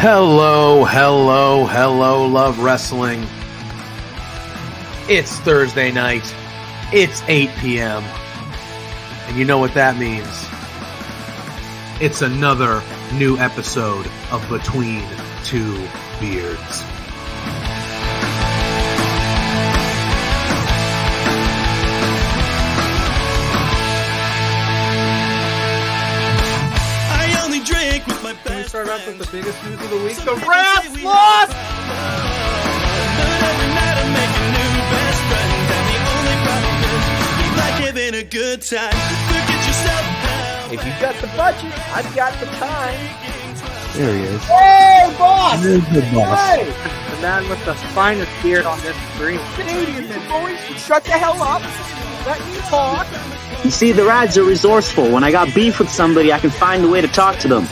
Hello, hello, hello, love wrestling. It's Thursday night. It's 8 p.m. And you know what that means? It's another new episode of Between Two Beards. With the biggest news of the week? The Sometimes Rats lost! But every night I make a new best friend. And the only problem is we like having a good time. Look at yourself. If you've got the budget, I've got the time. There he is. Hey, boss! There's the boss. Hey! The man with the finest beard on this screen. Canadian men, boys, shut the hell up! Let me talk! You see, the Rads are resourceful. When I got beef with somebody, I can find a way to talk to them.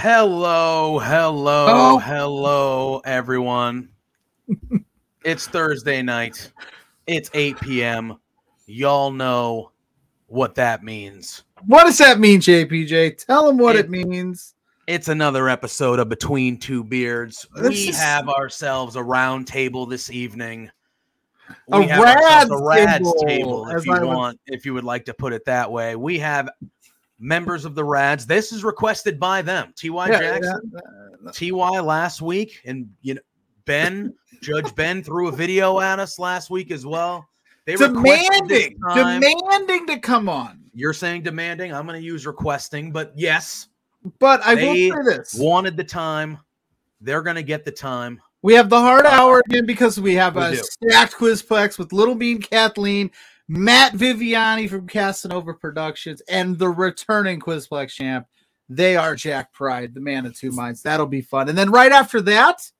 Hello, hello, Oh. hello, everyone. it's Thursday night. It's 8 p.m. Y'all know what that means. What does that mean, JPJ? Tell them what It- it, means. It's another episode of Between Two Beards. This we is- have ourselves a round table this evening. A We have ourselves Rads a Rads table, table, if you I would- want, if you would like to put it that way. We have members of the Rads. This is requested by them. Ty Yeah, Jackson, yeah, Ty last week, and you know Ben, Judge Ben threw a video at us last week as well. They demanding, demanding to come on. You're saying demanding. I'm going to use requesting, but yes, But I will say this: wanted the time. They're going to get the time. we have the hard uh, hour again because we have We a do. stacked quizplex with Little Bean Kathleen, Matt Viviani from Casanova Productions, and the returning quizplex champ. They are Jack Pride, the man of two minds. That'll be fun. And then right after that,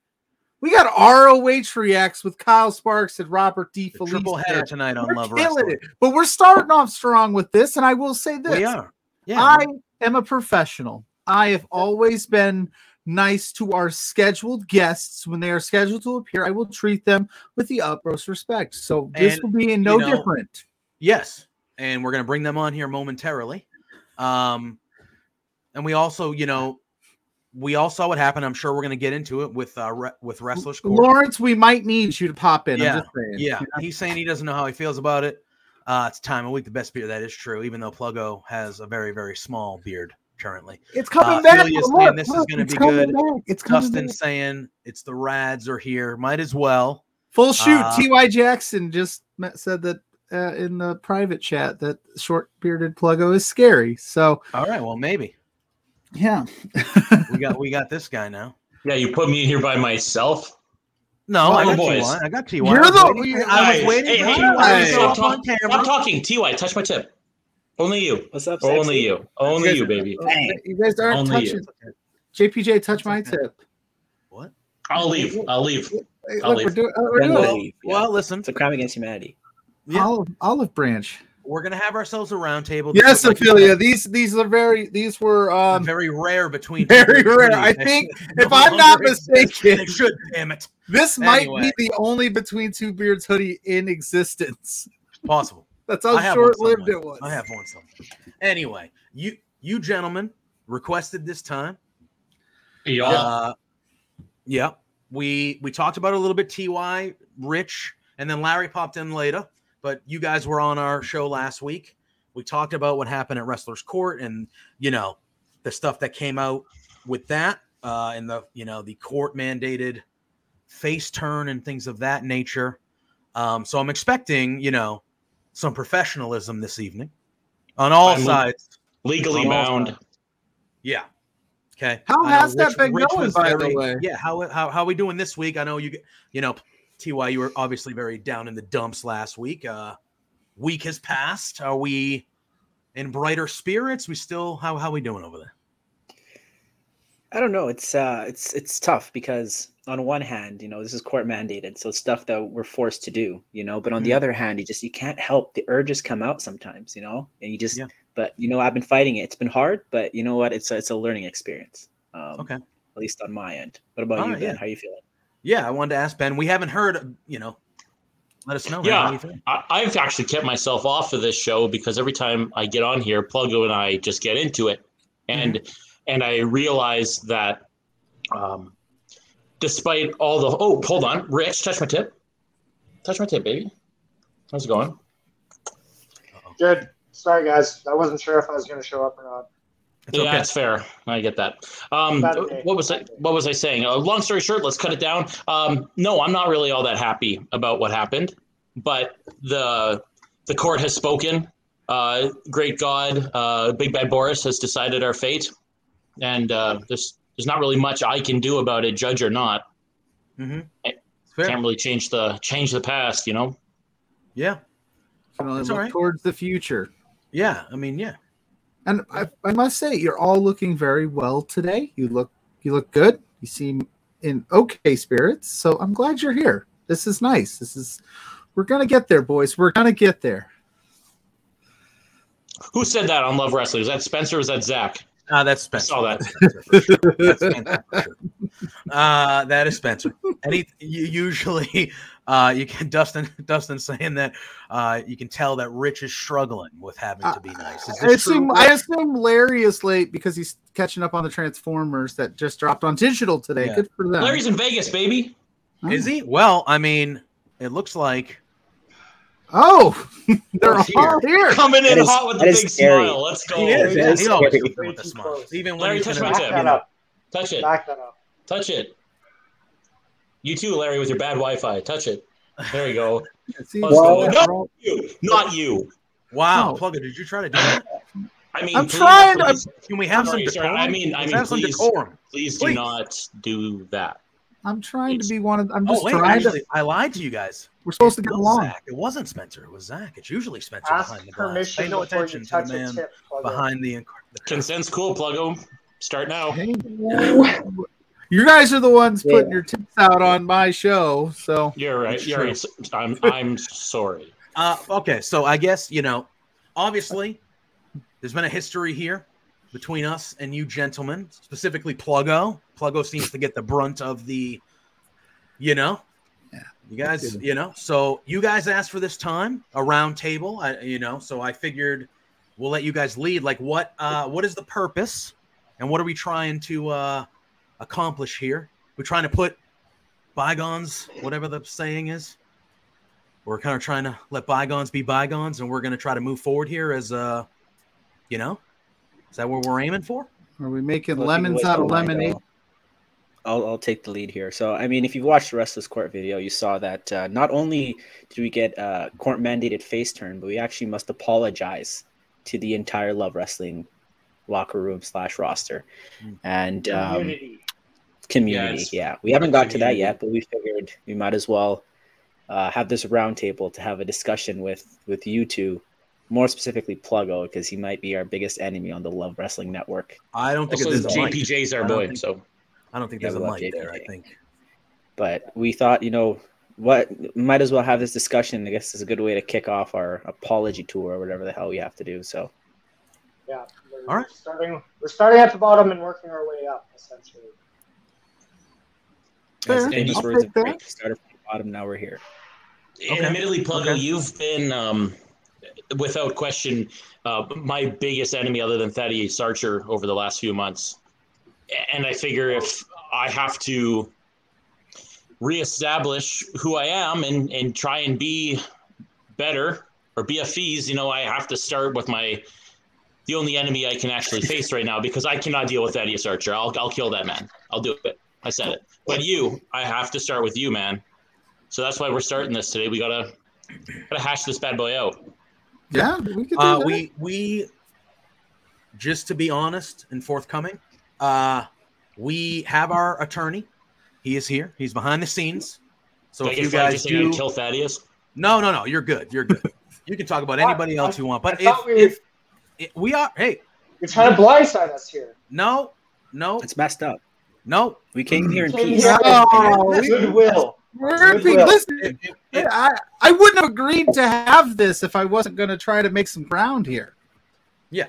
we got ROH reacts with Kyle Sparks and Robert D. The triple header tonight on We're Love Wrestling. it. But we're starting off strong with this, and I will say this: We are. Yeah. I am a professional. I have always been nice to our scheduled guests when they are scheduled to appear. I will treat them with the utmost respect. So this And, will be no you know, different. Yes, and we're going to bring them on here momentarily. Um, and we also, you know, we all saw what happened. I'm sure we're going to get into it with uh re- with Wrestlers Court. Lawrence, we might need you to pop in. Yeah, I'm just saying. Yeah, he's saying he doesn't know how he feels about it. Uh, it's time of week, the best beer. That is true, even though Pluggo has a very, very small beard currently. It's coming Uh, back. Philia's Look, saying this is gonna be good. back. It's coming Dustin back. saying it's the Rads are here. Might as well. Full shoot. uh, Ty Jackson just met, said that uh, in the private chat that short bearded pluggo is scary. So All right, well maybe yeah, we got we got this guy now. Yeah, you put me in here by myself. No, I Oh, got boys. Ty. I got Ty. You're I was the- waiting- I was waiting hey, for hey, Ty hey, to stop, show talk- on camera. stop talking. Ty, touch my tip. Only you. What's up, Only you. Only you, baby. you guys aren't Only touching. you. JPJ, touch my tip. What? I'll leave. I'll leave. Hey, I'll look, we're leave. doing, uh, we're doing we'll leave, yeah. Well, listen, It's a crime against humanity. yeah, Olive, olive branch. we're gonna have ourselves a roundtable. Yes, This is like Ophelia. These these are very these were um very rare between very two rare. I think if no I'm not mistaken, they should. Damn it, this might Anyway. be the only between two beards hoodie in existence. possible. That's how I have one short lived it was. I have one somewhere. Anyway, you you gentlemen requested this time. Y'all. Uh, yeah, we we talked about it a little bit. Ty, Rich, and then Larry popped in later. But you guys were on our show last week. We talked about what happened at Wrestlers Court, and you know the stuff that came out with that, uh, and the you know the court mandated face turn and things of that nature. Um, so I'm expecting you know some professionalism this evening on all I'm- sides. Legally on all bound. sides. Yeah. Okay. How I has that been going, was by the way? Yeah. How how how are we doing this week? I know you you know Ty, you were obviously very down in the dumps last week. Uh, week has passed. Are we in brighter spirits? We still how how we doing over there? I don't know. It's uh, it's it's tough because on one hand, you know, this is court mandated, so stuff that we're forced to do, you know. But on the Mhm. other hand, you just you can't help the urges come out sometimes, you know, and you just. Yeah. but you know, I've been fighting it. It's been hard, but you know what? It's a, it's a learning experience. Um, Okay. At least on my end. What about All you, Ben? yeah. How you feeling? Yeah, I wanted to ask Ben. We haven't heard, you know, let us know. Yeah. How do you think? I, I've actually kept myself off of this show because every time I get on here, Pluggo and I just get into it, and and I realized that, um, despite all the oh, hold on, Rich, touch my tip, touch my tip, baby. How's it going? Good. Sorry, guys. I wasn't sure if I was going to show up or not. It's yeah, okay. that's fair. I get that. Um, what was I? What was I saying? Uh, long story short, let's cut it down. Um, no, I'm not really all that happy about what happened, but the the court has spoken. Uh, great God, uh, Big Bad Boris has decided our fate, and uh, there's there's not really much I can do about it, judge or not. Mm-hmm. I- Can't really change the change the past, you know. Yeah. Can only look all right. towards the future. Yeah. I mean, yeah. And I, I must say, you're all looking very well today. You look you look good. You seem in okay spirits. So I'm glad you're here. This is nice. This is we're gonna get there, boys. We're gonna get there. Who said that on Love Wrestling? Is that Spencer? or Was that Zach? Uh, that's I Spencer. saw that. That's Spencer for. That's Spencer sure. Uh, that is Spencer. And he, you usually, uh, you can Dustin. Dustin saying that uh, you can tell that Rich is struggling with having to be nice. Is I this true, assume I assume Larry is late because he's catching up on the Transformers that just dropped on digital today. Yeah. Good for them. Larry's in Vegas, baby. Is he? Well, I mean, it looks like Oh, they're He's here. here. Coming in That is- hot with a big scary. smile. Let's go. he is. that Yeah, is he always scary. comes in with a smile, even Larry, touch in my tip. up. Touch it. Back that up. Touch it. You too, Larry, with your bad Wi-Fi. Touch it. There you go. See, well, go. You, not you. Wow, No. Plugger, did you try to do that? I mean, I'm please, trying to- Can we have Sorry, some sorry, decorum? I mean- I mean, have please. decorum. please do Please. not do that. I'm trying to be one of. I'm oh, just Oh wait, trying actually, to. I lied to you guys. We're supposed to It get along. Zach. It wasn't Spencer. It was Zach. It's usually Spencer Ask behind the glass. permission Pay no attention to the man tip. behind the. the Consent's cool, Pluggo. Start now. Hey, you guys are the ones Yeah. putting your tips out on my show, so You're right. You're right. I'm, I'm sorry. Uh, okay, so I guess you know, obviously, there's been a history here between us and you gentlemen, specifically Pluggo. Pluggo seems to get the brunt of the, you know, Yeah. You guys, you know. So you guys asked for this time, a round table, I, you know. So I figured we'll let you guys lead. Like, what, uh, what is the purpose, and what are we trying to uh, accomplish here? We're trying to put bygones, whatever the saying is we're kind of trying to let bygones be bygones and we're going to try to move forward here as uh you know is that what we're aiming for are we making Well, if you lemons out of lemonade? Go, I'll, I'll take the lead here. So, I mean, if you've watched the Wrestlers Court video, you saw that uh, not only did we get a court mandated face turn, but we actually must apologize to the entire Love Wrestling locker room slash roster and um, Community. community. Yes. Yeah, we haven't got to that yet, but we figured we might as well uh, have this roundtable to have a discussion with with you two, more specifically Pluggo, because he might be our biggest enemy on the Love Wrestling Network. i don't think Also, it's a. JPJ's our boy. think- So i don't think Yeah, there's a we love there i think But we thought, you know, what might as well have this discussion. I guess is a good way to kick off our apology tour or whatever the hell we have to do. So Yeah. We're All right. starting. We're starting at the bottom and working our way up, essentially. Fair. As famous I'll words of that. great. Started from the bottom, now we're here. And admittedly, Pluggo, Okay. you've been, um, without question, uh, my biggest enemy other than Thaddeus Archer over the last few months. And I figure if I have to reestablish who I am and, and try and be better or be a fees, you know, I have to start with my the only enemy I can actually face right now because I cannot deal with Thaddeus Archer. I'll I'll kill that man. I'll do it. I said it. But you, I have to start with you, man. So that's why we're starting this today. We gotta gotta hash this bad boy out. Yeah, we could do uh that. we we just to be honest and forthcoming uh we have our attorney he is here he's behind the scenes so Do I if you guys for saying do I'd kill Thaddeus? no no no you're good you're good you can talk about anybody else you want but I if, thought we- if if we are hey You're trying to blindside us here. no no It's messed up. no We came here in peace. here Oh, goodwill. We're Goodwill. listen, I, I wouldn't have agreed to have this if I wasn't going to try to make some ground here. Yeah.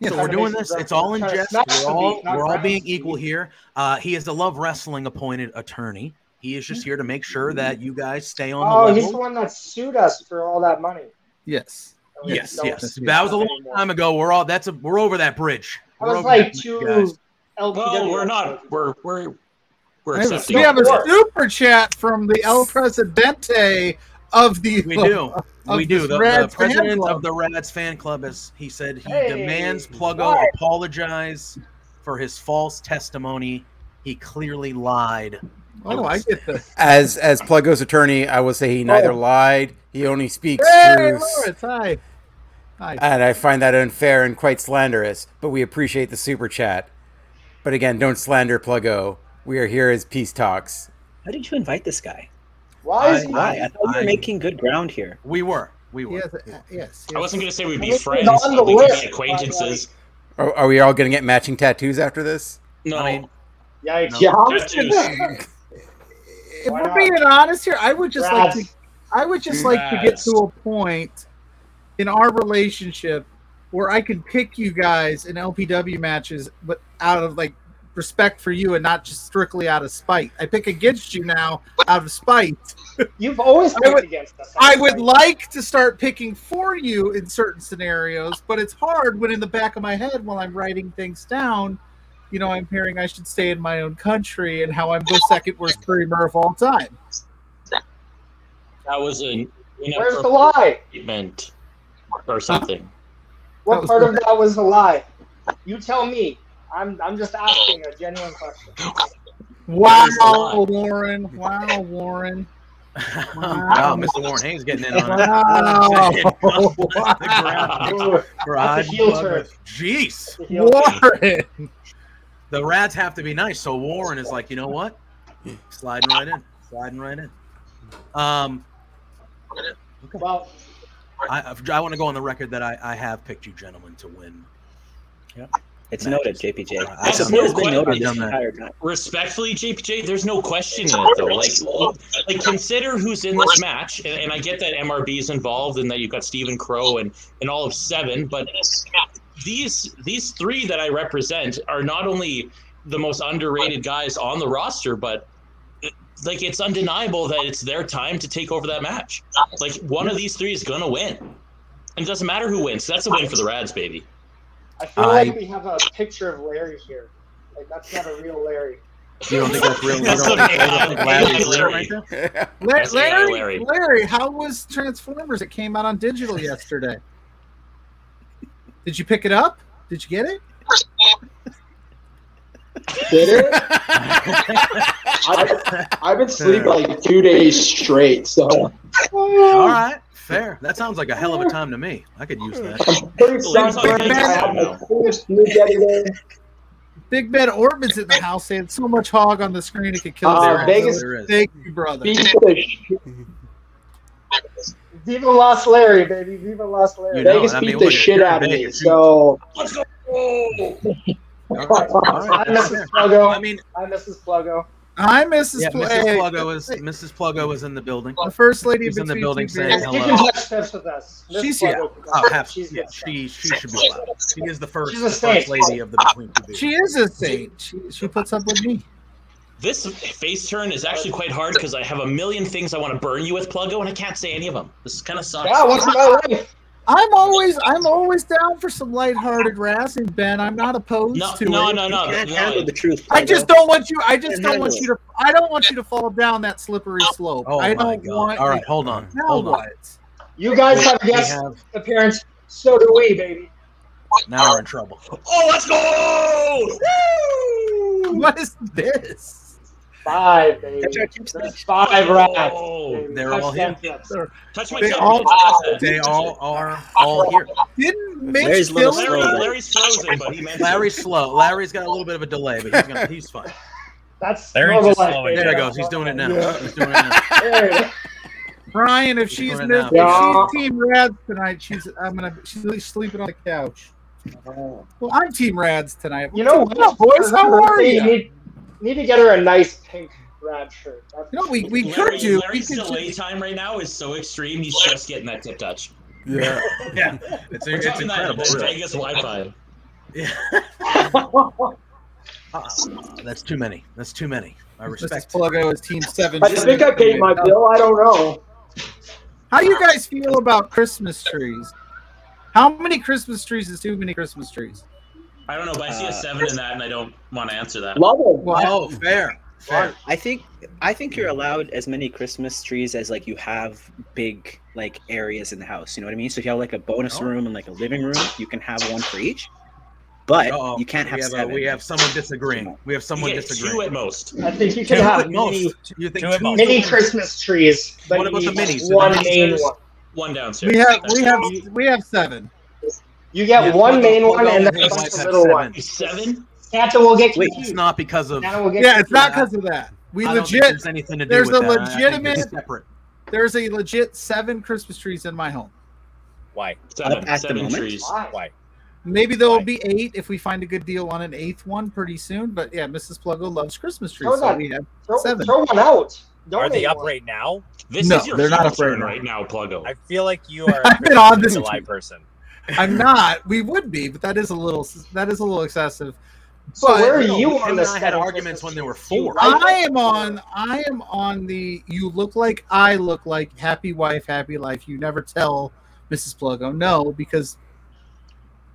Yeah, so we're doing this. It's all in jest. We're all we're all being equal here. Uh, he is the Love Wrestling appointed attorney. He is just here to make sure that you guys stay on Oh, the he's the one that sued us for all that money. Yes. And Yes, don't- yes. yes. That was a long anymore. time ago. We're all that's a we're over that bridge. That We're was like two guys. LPW. Well, we're not. We're we're we're have a- we have a super chat from the El Presidente of the We do. of we do. The, the president of the Reds fan club is he said he Hey, demands Pluggo why? apologize for his false testimony. He clearly lied. Oh, I get the As as Pluggo's attorney, I will say he oh. neither Oh. lied. He only speaks Hey, truths. Lawrence, hi. Hi. And I find that unfair and quite slanderous, but we appreciate the super chat. But again, don't slander Pluggo. We are here as peace talks. How did you invite this guy? Why is I- he? Why? I thought we were I- making good ground here. We were. We were. Yes, uh, yes, I wasn't gonna say we'd be This friends. on the we could list, be acquaintances. Are, are we all going to get matching tattoos after this? No, I mean, Yikes. No. Tattoos. If Why we're not? being honest here, I would just like to I would just like to get to a point in our relationship where I can pick you guys in LPW matches, but out of like respect for you and not just strictly out of spite. I pick against you now out of spite. You've always I picked would- against us. I would like to start picking for you in certain scenarios, but it's hard when in the back of my head while I'm writing things down, you know, I'm hearing I should stay in my own country and how I'm the second worst screamer of all time. that was an Where's the inappropriate lie? statement or something. What part of that was a lie? You tell me. I'm I'm just asking a genuine question. Wow, That was a lie. Warren. Wow, Warren. wow, Mr. Warren Hayes getting in on Wow. it. The ground. Ooh, Rod heel Bubba. turn. Jeez. the heel turn. Warren. The Rads have to be nice. So Warren is like, you know what? Sliding right in. Sliding right in. Um, Well, I, I want to go on the record that I, I have picked you gentlemen to win. It's Matches. noted, JPJ. It's I've been it's been no noted this entire time. Respectfully, JPJ, there's no question in it though. Like, like consider who's in this match, and, and I get that MRB is involved and that you've got Stephen Crow and, and all of seven, but these these three that I represent are not only the most underrated guys on the roster, but like it's undeniable that it's their time to take over that match. Like one of these three is gonna win, and it doesn't matter who wins. That's a win for the Rads, baby. I feel I- like we have a picture of Larry here. Like that's not a real Larry. You don't think that's real? You That's don't think, okay. think Larry's real Larry. right there? La- That's AI Larry, Larry. Larry, how was Transformers? It came out on digital yesterday. Did you pick it up? Did you get it? Did it? I, I've been sleeping like two days straight, so All right, fair. That sounds like a hell of a time to me. I could use that. I'm pretty sunburned. I have my cleanest sleep the. Big Ben Ortman's in the house saying so much hog on the screen it could kill Uh, his There ass. is, Vegas- there is. Thank you, brother. Beat Viva Lost Larry, baby. Viva Lost Larry. You know, Vegas I beat the shit out of me. you're So Let's go! All right, all Hi, right, that's Mrs. fair. Pluggo. I mean, Hi, Mrs. Pluggo. Hi, Mrs. yeah, Pl- Mrs. hey, Pluggo is Mrs. Pluggo is in the building. the first lady She's in the building two saying hello. You can touch tips with us. Mrs. She's- here. Oh, touch half, tips. She's yeah, she she should be allowed. She is the first, She's a the saint. first lady of the between two. She is a saint. She, she puts up with me. This face turn is actually quite hard because I have a million things I want to burn you with, Pluggo, and I can't say any of them. This kind of sucks. Yeah, once in my life. I'm always I'm always down for some lighthearted razzing, Ben. I'm not opposed No, to no, it. no, no, You can't no. handle the truth. I just don't want you. I just don't want handle you to. I don't want you to fall down that slippery slope. Oh I my don't god! want. All right, hold on, Now hold on. You guys have a guest have appearance. So do we, baby. now we're in trouble. Oh, let's go! What is this? Five, baby. Catch our tips There's next. five rats. Oh, they're Touch all here. Touch my They all- They all are all here. Didn't Mitch Larry's a little Larry, slow. Larry's frozen, but he meant. Larry's slow. Larry's got a little bit of a delay, but he's gonna he's fine. That's Larry's just life, slowing. There he goes. He's doing it now. Yeah. He's doing it now. There you go. Brian? If she's doing it missed, she's Team Rads tonight, she's I'm gonna she's really sleeping on the couch. Uh, well, I'm Team Rads tonight. You know What's up, boys? How are you? Need, need to get her a nice pink rad shirt. That's- You know, we, we Larry, could do. We Larry's could delay do time right now is so extreme. He's just getting that tip touch. Yeah. Yeah, it's, We're it's incredible. that. Vegas Wi-Fi. Uh, that's too many. That's too many. I Mrs. respect. Pluggo is team seven. I think I paid my bill. I don't know. How do you guys feel about Christmas trees? How many Christmas trees is too many Christmas trees? I don't know, but I see a Uh, seven in that, and I don't want to answer that. Love it. Oh, fair. Fair. I think I think you're allowed as many Christmas trees as like you have big like areas in the house. You know what I mean? So if you have like a bonus Oh. room and like a living room, you can have one for each. But Uh-oh. you can't have we have, seven. we have someone disagreeing. We have You someone get two disagreeing. at most. I think you Two can have at most. mini, You think Two at two most. mini Christmas trees, but What about you the need minis? The one minis main one. One downstairs. We have That's we it. have we have seven. You get Yeah, one main one and then a bunch of have little seven. ones. Seven? Santa will get Wait, It's not because of. Santa will get Yeah, it's not because of that. We I don't think legit there's anything to do there's with a that. I- I think it's legitimate- separate. there's a legit seven Christmas trees in my home. Why? Seven. At Seven trees. Why? Why? Maybe there will Why? be eight if we find a good deal on an eighth one pretty soon. But yeah, Mrs. Pluggo loves Christmas trees, Throw so that- we have Throw, Seven. throw one out. Are they up one. right now? This No, is your they're not up right now. right now, Pluggo. I feel like you are I've a been on Christmas this- July person. I'm not. We would be, but that is a little that is a little excessive. So But- where are No, you on and the I had arguments when there were trees? Do you four. like I am on I am on the you look like I look like happy wife, happy life. You never tell Mrs. Pluggo no because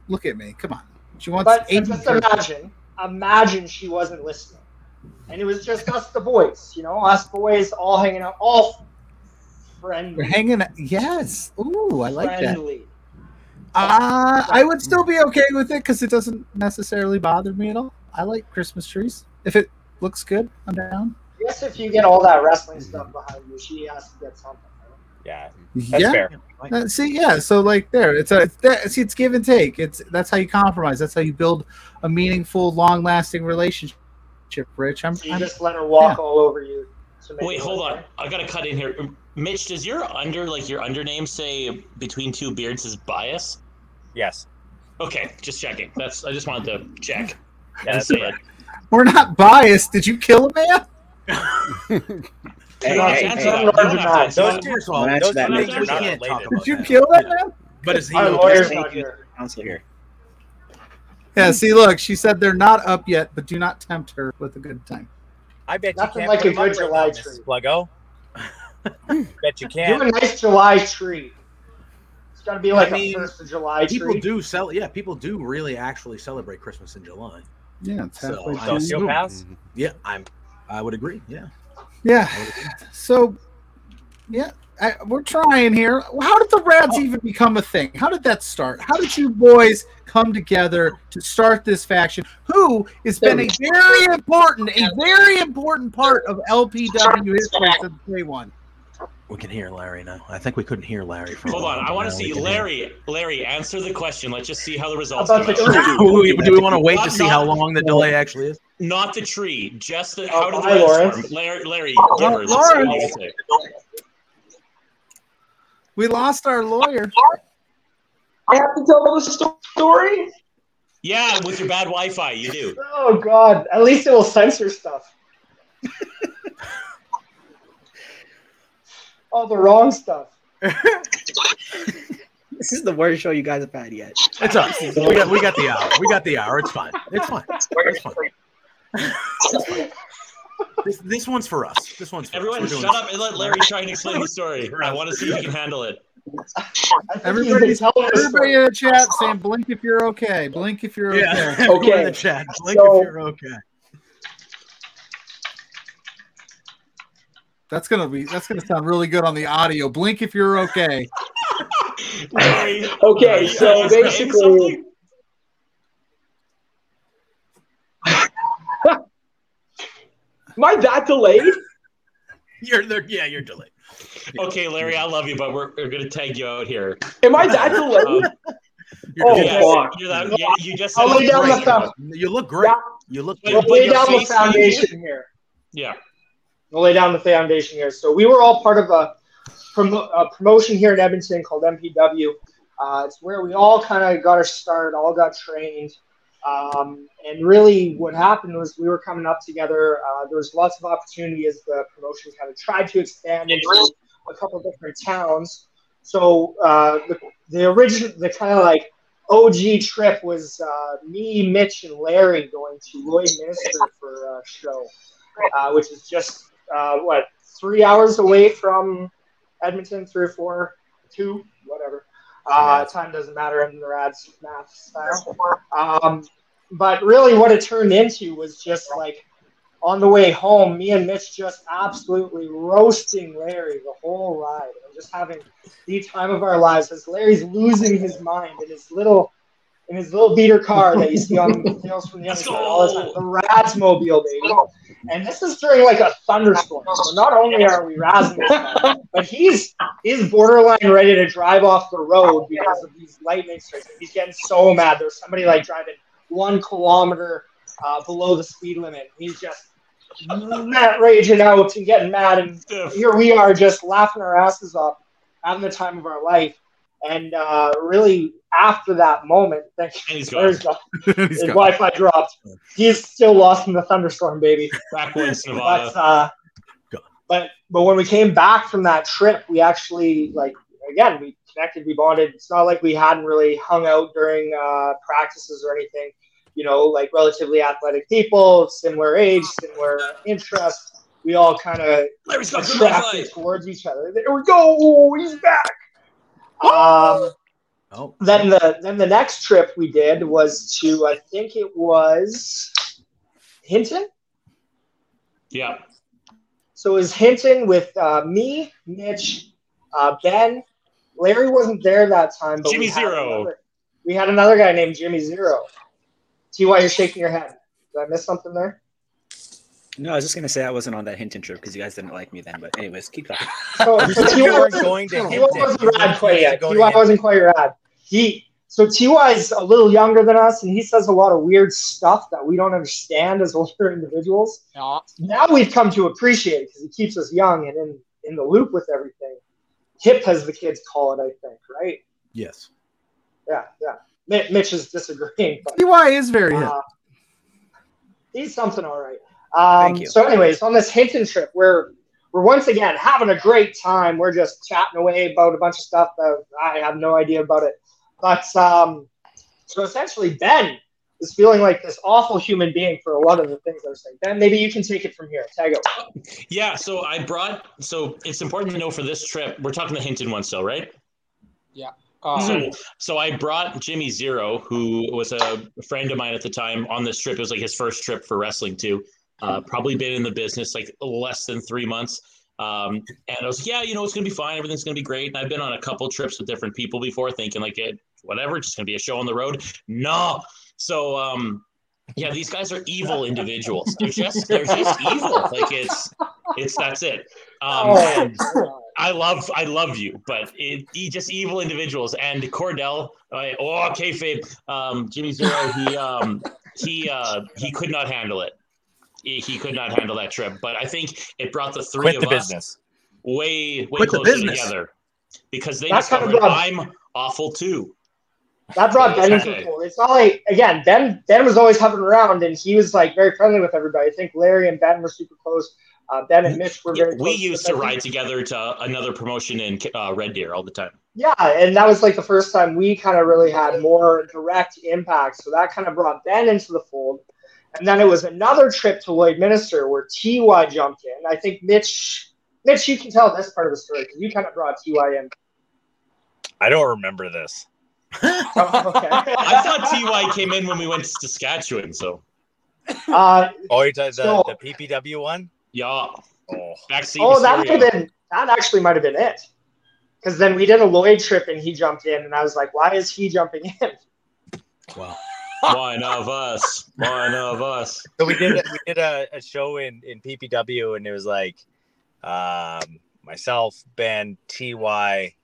look at me. Come on. She wants But just imagine, imagine she wasn't listening, and it was just us, the boys. You know, us boys all hanging out, all friendly. We're friendly. hanging yes. Ooh, I like that. Friendly. Uh, I would still be okay with it because it doesn't necessarily bother me at all. I like Christmas trees. If it looks good, I'm down. Yes, if you get all that wrestling stuff behind you, she has to get something. Yeah, that's yeah. fair. Uh, see, yeah. So like there, it's a it's, that, see, it's give and take. It's that's how you compromise. That's how you build a meaningful, long-lasting relationship. Rich, I'm, So you I'm just let her walk yeah. all over you. Wait, hold work. on. I gotta cut in here. Mitch, does your under like your undername say between two beards is bias? Yes. Okay, just checking. That's I just wanted to check. Yeah, that's it. we're not biased. Did you kill a man? Hey, You don't hey, hey. that. You don't have to Those answer two- First of all, Those that two makes are we not can't talk related. about Did you kill that man? But is he Our okay? lawyer's not here. Counsel here. Yeah. See, look, she said they're not up yet, but do not tempt her with a good time. I bet Nothing you can't like a them good July tree. Mrs. Pluggo. bet you can. Do a nice July tree. It's got to be like I mean, a First of July People tree. do sell. Yeah, people do really actually celebrate Christmas in July. Yeah, it's So, halfway I through. Sociopaths? Mm-hmm. Yeah, I'm. I would agree. Yeah. Yeah. Agree. So, yeah, I, we're trying here. How did the Rads even become a thing? How did that start? How did you boys come together to start this faction? Who has been a very important, a very important part of LPW history since day one? We can hear Larry now. I think we couldn't hear Larry for. Hold while, on, I want to see can hear. Larry. Larry, answer the question. Let's just see how the results About come the out. tree. do we, do we want to wait to Not- see how long the delay actually is? Not the tree, just the Oh, how did the hi, Lawrence. Larry, Larry, Oh, give her. Let's see what you Lawrence. We lost our lawyer. I have to tell the story. Yeah, with your bad Wi-Fi, you do. Oh God! At least it will censor stuff. All the wrong stuff. This is the worst show you guys have had yet. It's us. We got we got the hour. We got the hour. It's fine. It's fine. It's fine. this, this one's for us. This one's for Everyone, us. We're shut doing- up and let Larry try and explain the story. I want to see if you can handle it. I Everybody's he's been telling us everybody in the chat saying blink if you're okay. Blink if you're Yeah. okay. Everyone in the chat. Blink So- if you're okay. That's gonna be that's gonna sound really good on the audio. Blink if you're okay. Okay, so are you saying basically- Am I that delayed? You're there. Yeah, you're delayed. Okay, Larry, I love you, but we're, we're gonna tag you out here. Am I that delayed? Um, You're Oh, yes, fuck. you're that, yeah, you just I'll lay down great. the found- You look great. Yeah. You look But- We'll lay down the foundation here. Yeah. We'll lay down the foundation here. So we were all part of a, promo- a promotion here in Edmonton called MPW. Uh, it's where we all kind of got our start, all got trained. Um, and really, what happened was we were coming up together. Uh, there was lots of opportunity as the promotion kind of tried to expand into a couple different towns. So uh, the, the original, the kind of like OG trip was uh, me, Mitch, and Larry going to Lloyd Minister for a show, uh, which is just uh, what three hours away from Edmonton, three or four, two, whatever. Uh, time doesn't matter in the Rad's math style. Um, but really, what it turned into was just like on the way home, me and Mitch just absolutely roasting Larry the whole ride and just having the time of our lives as Larry's losing his mind in his little in his little beater car that you see on Tales from the Other Side all the time, the Rad's mobile, baby. And this is during like a thunderstorm. So not only are we razzing this guy, but he's he's borderline ready to drive off the road because of these lightning strikes. He's getting so mad. There's somebody like driving one kilometer uh, below the speed limit. He's just mad, raging out and getting mad. And here we are just laughing our asses off, having the time of our life. And uh, really, after that moment, thank you. He's gone. gone. His gone. Wi-Fi dropped. He's still lost in the thunderstorm, baby. Nevada. But uh, but but when we came back from that trip, we actually like again we connected, we bonded. It's not like we hadn't really hung out during uh, practices or anything. You know, like relatively athletic people, similar age, similar interests. We all kind of Larry's got good attracted towards each other. There we go. He's back. Um, Oh, then the then the next trip we did was to I think it was Hinton. Yeah. So it was Hinton with uh, me, Mitch, uh, Ben. Larry wasn't there that time, but Jimmy we Zero. Another, we had another guy named Jimmy Zero. See why you're shaking your head. Did I miss something there? No, I was just gonna say I wasn't on that Hinton trip because you guys didn't like me then. But anyways, keep going. So, so you weren't wasn't- going to Ty Hinton. wasn't You rad quite to yet. go to Ty Hinton. wasn't quite rad. He so Ty's a little younger than us, and he says a lot of weird stuff that we don't understand as older individuals. Now we've come to appreciate it because he keeps us young and in in the loop with everything. Hip, as the kids call it, I think, right? yes. Yeah, yeah. Mi- Mitch is disagreeing, but Ty is very hip. uh, he's something all right. Um, Thank you. So, anyways, on this Hinton trip, we're we're once again having a great time. We're just chatting away about a bunch of stuff that I have no idea about it. But um, so essentially, Ben is feeling like this awful human being for a lot of the things I was saying. Ben, maybe you can take it from here. Tag out. Yeah, so I brought. So it's important to know for this trip, we're talking the Hinton one still, right? Yeah. Uh, So, so I brought Jimmy Zero, who was a friend of mine at the time, on this trip. It was like his first trip for wrestling too. Uh, probably been in the business like less than three months. Um, and I was like, yeah, you know, it's gonna be fine. Everything's gonna be great. And I've been on a couple trips with different people before, thinking like, it, whatever, just gonna be a show on the road. No. So, um, yeah, these guys are evil individuals. They're just, they're just evil. Like it's, it's that's it. Um, Oh, and I love I love you, but it, he just evil individuals. And Cordell, uh, oh kayfabe, um, Jimmy Zero, he um, he uh, he could not handle it. He, he could not handle that trip. But I think it brought the three Quit of the us business. way way Quit closer business. together because they That's kind of. I'm awful too. That brought Ben into the fold. It's not like again, Ben Ben was always hovering around and he was like very friendly with everybody. I think Larry and Ben were super close. Uh, ben and Mitch were very We close. used But to ride together to another promotion in uh, Red Deer all the time. Yeah, and that was like the first time we kind of really had more direct impact. So that kind of brought Ben into the fold. And then it was another trip to Lloydminster where TY jumped in. I think Mitch, Mitch, you can tell this part of the story because you kind of brought TY in. I don't remember this. Oh, okay. I thought Ty came in when we went to Saskatchewan. So Uh, Oh, you're talking So- the, the PPW one? yeah, Oh, backseat. oh, that might have been that actually might have been it. Because then we did a Lloyd trip and he jumped in, and I was like, why is he jumping in? Wow. One of us. One of us. so we did we did a, a show in in PPW, and it was like um, myself, Ben, Ty,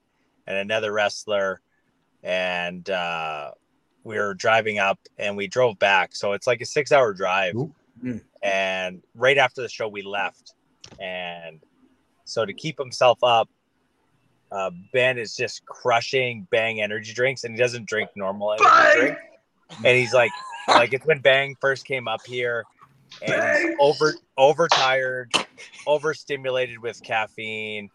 and another wrestler, and uh, we were driving up, and we drove back. So it's like a six hour drive, Ooh. Mm. and right after the show, we left, and so to keep himself up. Uh, ben is just crushing Bang energy drinks, and he doesn't drink normal energy drink. And he's like, like it's when Bang first came up here, and he's over overtired, overstimulated with caffeine,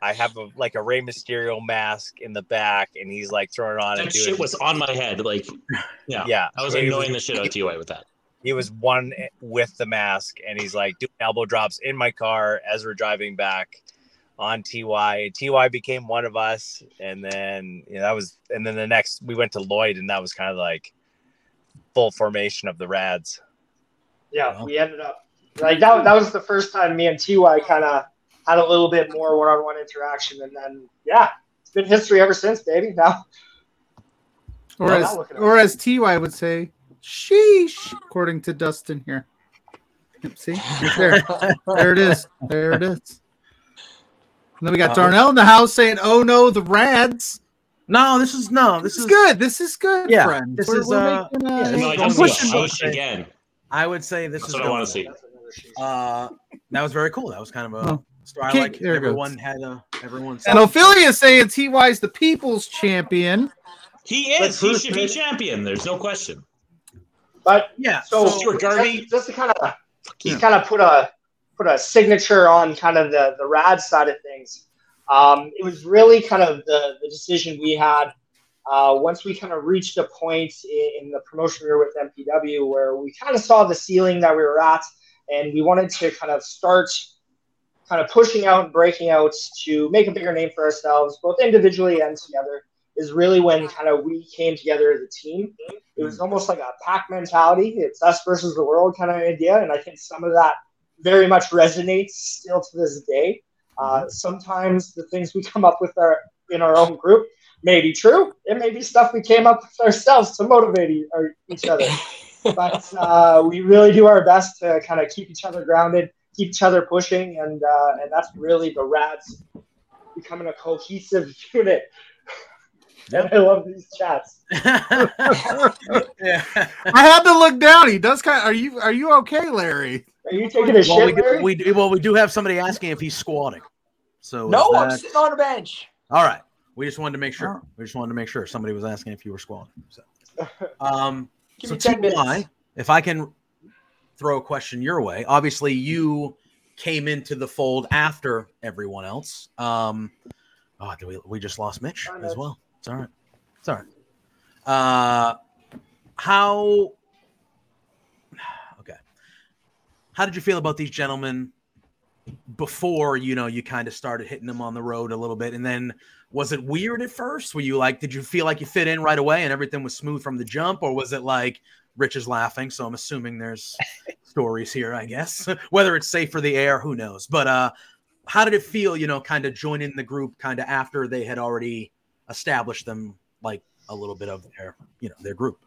I have a, like a Rey Mysterio mask in the back, and he's like throwing it on and That doing shit was on my head. Like, yeah, Yeah. I was He was- annoying the shit out of Ty with that. he was one with the mask and he's like doing elbow drops in my car as we're driving back on TY. TY became one of us, and then you know, that was, and then the next we went to Lloyd, and that was kind of like full formation of the Rads. Yeah, we ended up like that. That was the first time me and Ty kind of had a little bit more one-on-one interaction, and then yeah, it's been history ever since, baby. Now, Or Yeah, as or as Ty would say, sheesh, according to Dustin here. Yep, See, Right there, there it is, there it is. And then we got Darnell in the house saying, "Oh no, the Rads." No, this is no, This this is is good. This is good, Yeah, friends. this We're- is, we're uh, making, yeah, No, I is don't I'm pushing it. I again. I would say this That's is what I good. want to see. Uh, that was very cool. That was kind of a Oh. story. I like there goes. everyone had a everyone. And Ophelia is saying Ty's the people's champion. He is. He should be champion. There's no question. but yeah. so Stuart Garvey. just, just to kind of he's kind of put a put a signature on kind of the the rad side of things. Um, it was really kind of the, the decision we had uh, once we kind of reached a point in, in the promotion were with MPW where we kind of saw the ceiling that we were at, and we wanted to kind of start kind of pushing out and breaking out to make a bigger name for ourselves, both individually and together. Is really when kind of we came together as a team. It was almost like a pack mentality. It's us versus the world kind of idea, and I think some of that very much resonates still to this day. Uh, sometimes the things we come up with our in our own group may be true. It may be stuff we came up with ourselves to motivate each other. but uh, we really do our best to kind of keep each other grounded, keep each other pushing, and uh, and that's really the Rads becoming a cohesive unit. And I love these chats. yeah. I had to look down. He does kind. Of, are you are you okay, Larry? Are you taking a well, shit, we, do, we do, well, we do have somebody asking if he's squatting. So No, is I'm sitting on a bench. all right. We just wanted to make sure. We just wanted to make sure somebody was asking if you were squatting. So, um, Give so me 10 TY, minutes. if I can throw a question your way, obviously you came into the fold after everyone else. Um, oh, did we we just lost Mitch as well. It's all right. It's all right. Uh, how? Okay. How did you feel about these gentlemen before you know you kind of started hitting them on the road a little bit, and then was it weird at first? Were you like, did you feel like you fit in right away and everything was smooth from the jump, or was it like Rich is laughing? So I'm assuming there's stories here, I guess. Whether it's safe for the air, who knows? But uh, how did it feel? You know, kind of joining the group, kind of after they had already established them like a little bit of their, you know, their group.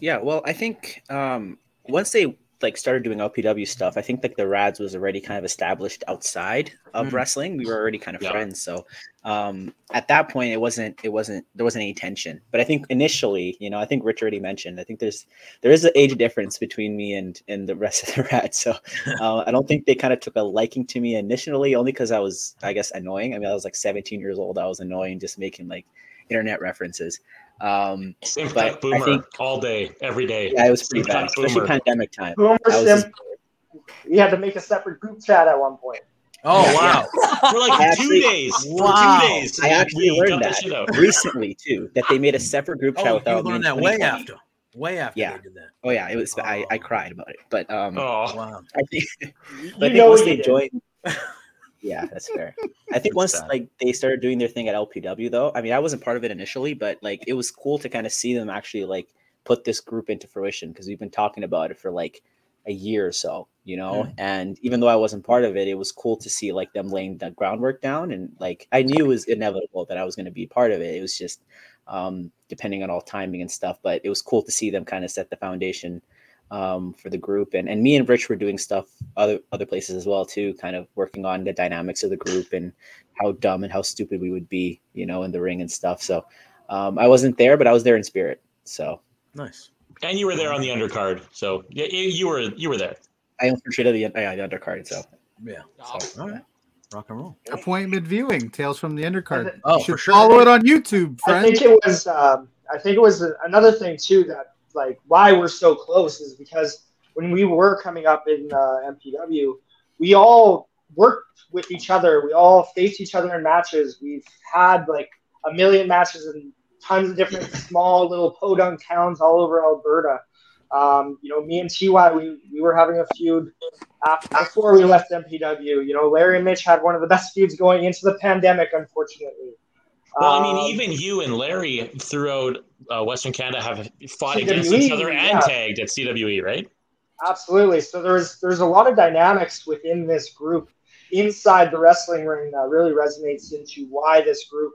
Yeah, well, I think um, once they like started doing LPW stuff, I think like the Rads was already kind of established outside of Mm. wrestling. We were already kind of Yeah. friends, so um, at that point, it wasn't it wasn't there wasn't any tension. But I think initially, you know, I think Rich already mentioned. I think there's there is an age difference between me and and the rest of the Rads. So uh, I don't think they kind of took a liking to me initially, only because I was I guess annoying. I mean, I was like 17 years old. I was annoying, just making like internet references. Um, Simp But I Tech Boomer think- all day, every day. yeah, it was pretty Simp bad, especially Boomer. pandemic time. Boomer I was Simp. We had to make a separate group chat at one point. Oh Yeah, wow! For like I two days. Wow. For two days. I actually learned that recently too. That they made a separate group chat Oh, without you me in learned that way after, way after Yeah. they did that. Oh yeah, it was. I, I Oh. cried about it, but um, Oh, Wow. I think, You but I think know once you they did. joined, yeah, that's fair. I think once sad. like they started doing their thing at LPW, though, I mean, I wasn't part of it initially, but like it was cool to kind of see them actually like put this group into fruition because we've been talking about it for like a year or so, you know. And even though I wasn't part of it, it was cool to see like them laying the groundwork down, and like I knew it was inevitable that I was going to be part of it. It was just um, depending on all timing and stuff, but it was cool to see them kind of set the foundation um, for the group. And and me and Rich were doing stuff other other places as well too, kind of working on the dynamics of the group and how dumb and how stupid we would be, you know, in the ring and stuff. So um, I wasn't there, but I was there in spirit. So Nice. and you were there on the undercard, so yeah, you you were you were there. I infiltrated the, uh, the undercard. So Yeah. so, All right. Rock and roll. Appointment viewing, Tales from the Undercard. Oh, you should for sure. follow it on YouTube, I think it was. Um, I think it was another thing too that like why we're so close is because when we were coming up in uh, MPW, we all worked with each other. We all faced each other in matches. We've had like a million matches in tons of different small little podunk towns all over Alberta. Um, you know, me and Ty, we, we were having a feud after, before we left MPW. You know, Larry and Mitch had one of the best feuds going into the pandemic, unfortunately. Well, I mean, Um, even you and Larry throughout uh, Western Canada have fought CWE, against each other and yeah. tagged at CWE, right? Absolutely. So there's there's a lot of dynamics within this group inside the wrestling ring that really resonates into why this group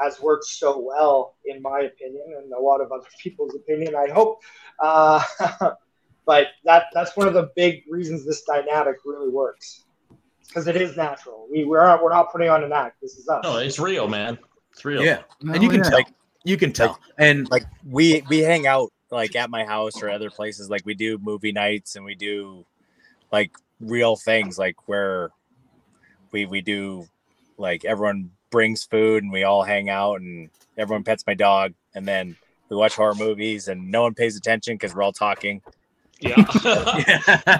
has worked so well, in my opinion, and a lot of other people's opinion. I hope. Uh, but that that's one of the big reasons this dynamic really works because it is natural. We we're not, we're not putting on an act. This is us. No, it's real, man. It's real. Yeah, and you can yeah. tell. you can tell. and like we we hang out like at my house or other places like we do movie nights and we do like real things like where we we do like everyone brings food and we all hang out and everyone pets my dog and then we watch horror movies and no one pays attention because we're all talking Yeah.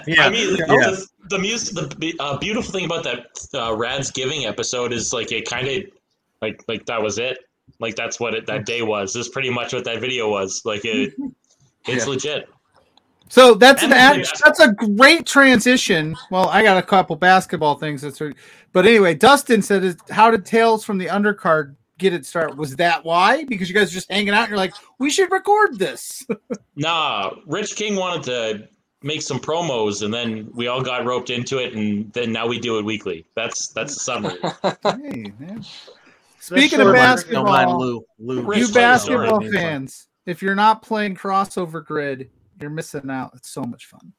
yeah. I mean, Yeah. the, the music, the uh, beautiful thing about that uh, Rad's Giving episode is like it kind of like like that was it. Like that's what it that day was. This is pretty much what that video was. Like it, it's Yeah. legit. So that's an And act, that's- that's a great transition. Well, I got a couple basketball things that's re- but anyway, Dustin said is how did Tales from the undercard get it started? Was that why? Because you guys are just hanging out and you're like, we should record this. Nah, Rich King wanted to make some promos, and then we all got roped into it, and then now we do it weekly. That's that's the summary. hey, man. Speaking Don't of mind- Don't mind basketball, Lou. Lou. You basketball Sorry. fans, if you're not playing crossover grid, you're missing out. It's so much fun.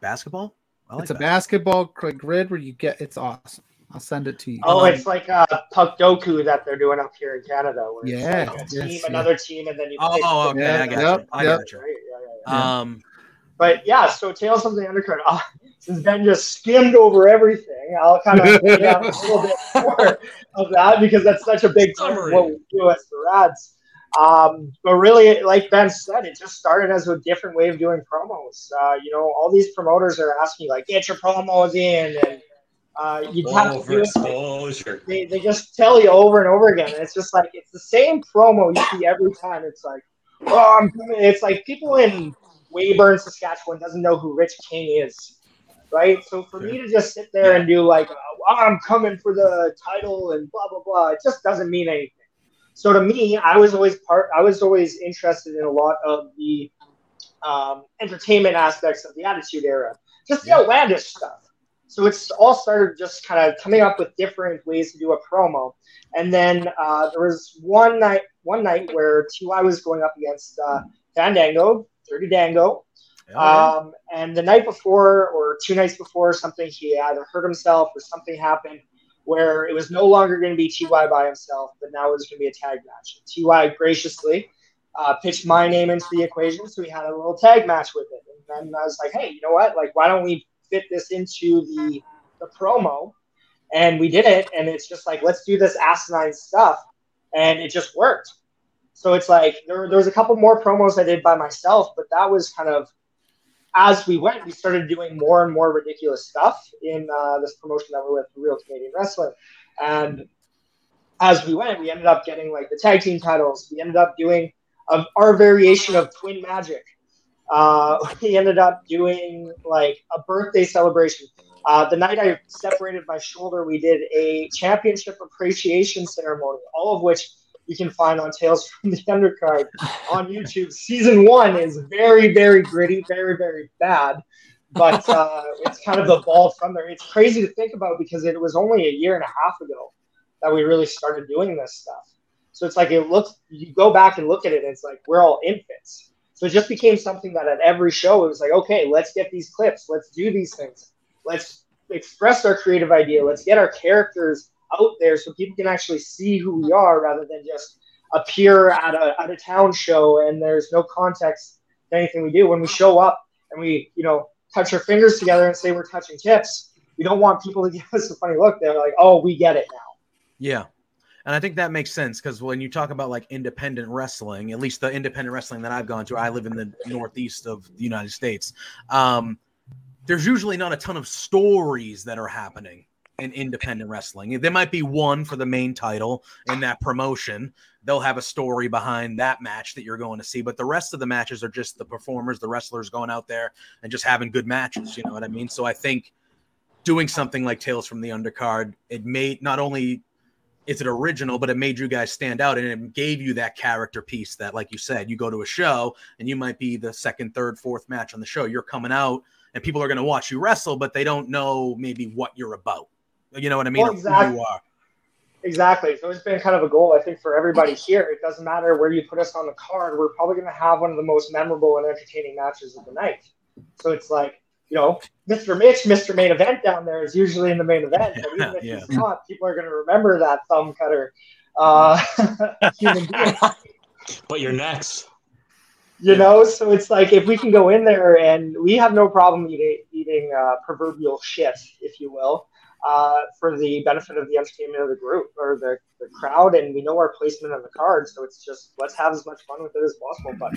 Basketball. Like it's a that. basketball grid where you get it's awesome. I'll send it to you. Oh, it's like uh, Puck Doku that they're doing up here in Canada. Where Yeah, it's like a yes, team, yeah. another team, and then you. pick Oh, the- okay. I Yeah, got yep, you. I yep. got you. Right, yeah, yeah, yeah. Um, But yeah, so Tales from the Undercard. Uh, since Ben just skimmed over everything, I'll kind of lay down a little bit more of that because that's such a big part of Summary. what we do as the Rads. Um, but really, like Ben said, it just started as a different way of doing promos. Uh, you know, all these promoters are asking like, get your promos in, and uh, you have to do it. Overexposure. They, they just tell you over and over again. And it's just like it's the same promo you see every time. It's like, oh, I'm. It's like people in Weyburn, Saskatchewan, doesn't know who Rich King is, right? So for me to just sit there and do like, oh, I'm coming for the title and blah blah blah, it just doesn't mean anything. So to me, I was always part. I was always interested in a lot of the um, entertainment aspects of the Attitude Era, just the outlandish stuff. So it's all started just kind of coming up with different ways to do a promo. And then uh, there was one night, one night where Ty was going up against uh, Fandango, Dirty Dango. Um, and the night before, or two nights before, something he either hurt himself or something happened where it was no longer going to be Ty by himself, but now it was going to be a tag match. Ty graciously uh, pitched my name into the equation, so we had a little tag match with it. And then I was like, hey, you know what? Like, why don't we fit this into the the promo? And we did it, and it's just like, let's do this asinine stuff, and it just worked. So it's like there, there was a couple more promos I did by myself, but that was kind of as we went, we started doing more and more ridiculous stuff in uh, this promotion that we're with, Real Canadian Wrestling. And as we went, we ended up getting like the tag team titles. We ended up doing um, our variation of Twin Magic. Uh, we ended up doing like a birthday celebration. Uh, the night I separated my shoulder, we did a championship appreciation ceremony, all of which you can find on Tales from the Undercard on YouTube. Season one is very, very gritty, very, very bad, but uh, it's kind of evolved from there. It's crazy to think about because it was only a year and a half ago that we really started doing this stuff. So it's like it looks, you go back and look at it, and it's like we're all infants. So it just became something that at every show it was like, okay, let's get these clips, let's do these things, let's express our creative idea, let's get our characters out there so people can actually see who we are rather than just appear at a at a town show and there's no context to anything we do. When we show up and we, you know, touch our fingers together and say we're touching tips, we don't want people to give us a funny look. They're like, oh, we get it now. Yeah. And I think that makes sense because when you talk about like independent wrestling, at least the independent wrestling that I've gone to, I live in the northeast of the United States. Um, there's usually not a ton of stories that are happening in independent wrestling. There might be one for the main title in that promotion. They'll have a story behind that match that you're going to see, but the rest of the matches are just the performers, the wrestlers going out there and just having good matches. You know what I mean? So I think doing something like Tales from the Undercard, it made not only is it original, but it made you guys stand out and it gave you that character piece that, like you said, you go to a show and you might be the second, third, fourth match on the show. You're coming out and people are going to watch you wrestle, but they don't know maybe what you're about. You know what I mean? Well, Or who exactly. you are. Exactly. So it's been kind of a goal, I think, for everybody here. It doesn't matter where you put us on the card. We're probably going to have one of the most memorable and entertaining matches of the night. So it's like, you know, Mr. Mitch, Mr. Main Event down there is usually in the main event. But even if Yeah. he's not, people are going to remember that thumb cutter uh, human being. But you're next. You know, so it's like if we can go in there and we have no problem eating, eating uh, proverbial shit, if you will, uh, for the benefit of the entertainment of the group or the, the crowd, and we know our placement on the card. So it's just let's have as much fun with it as possible. But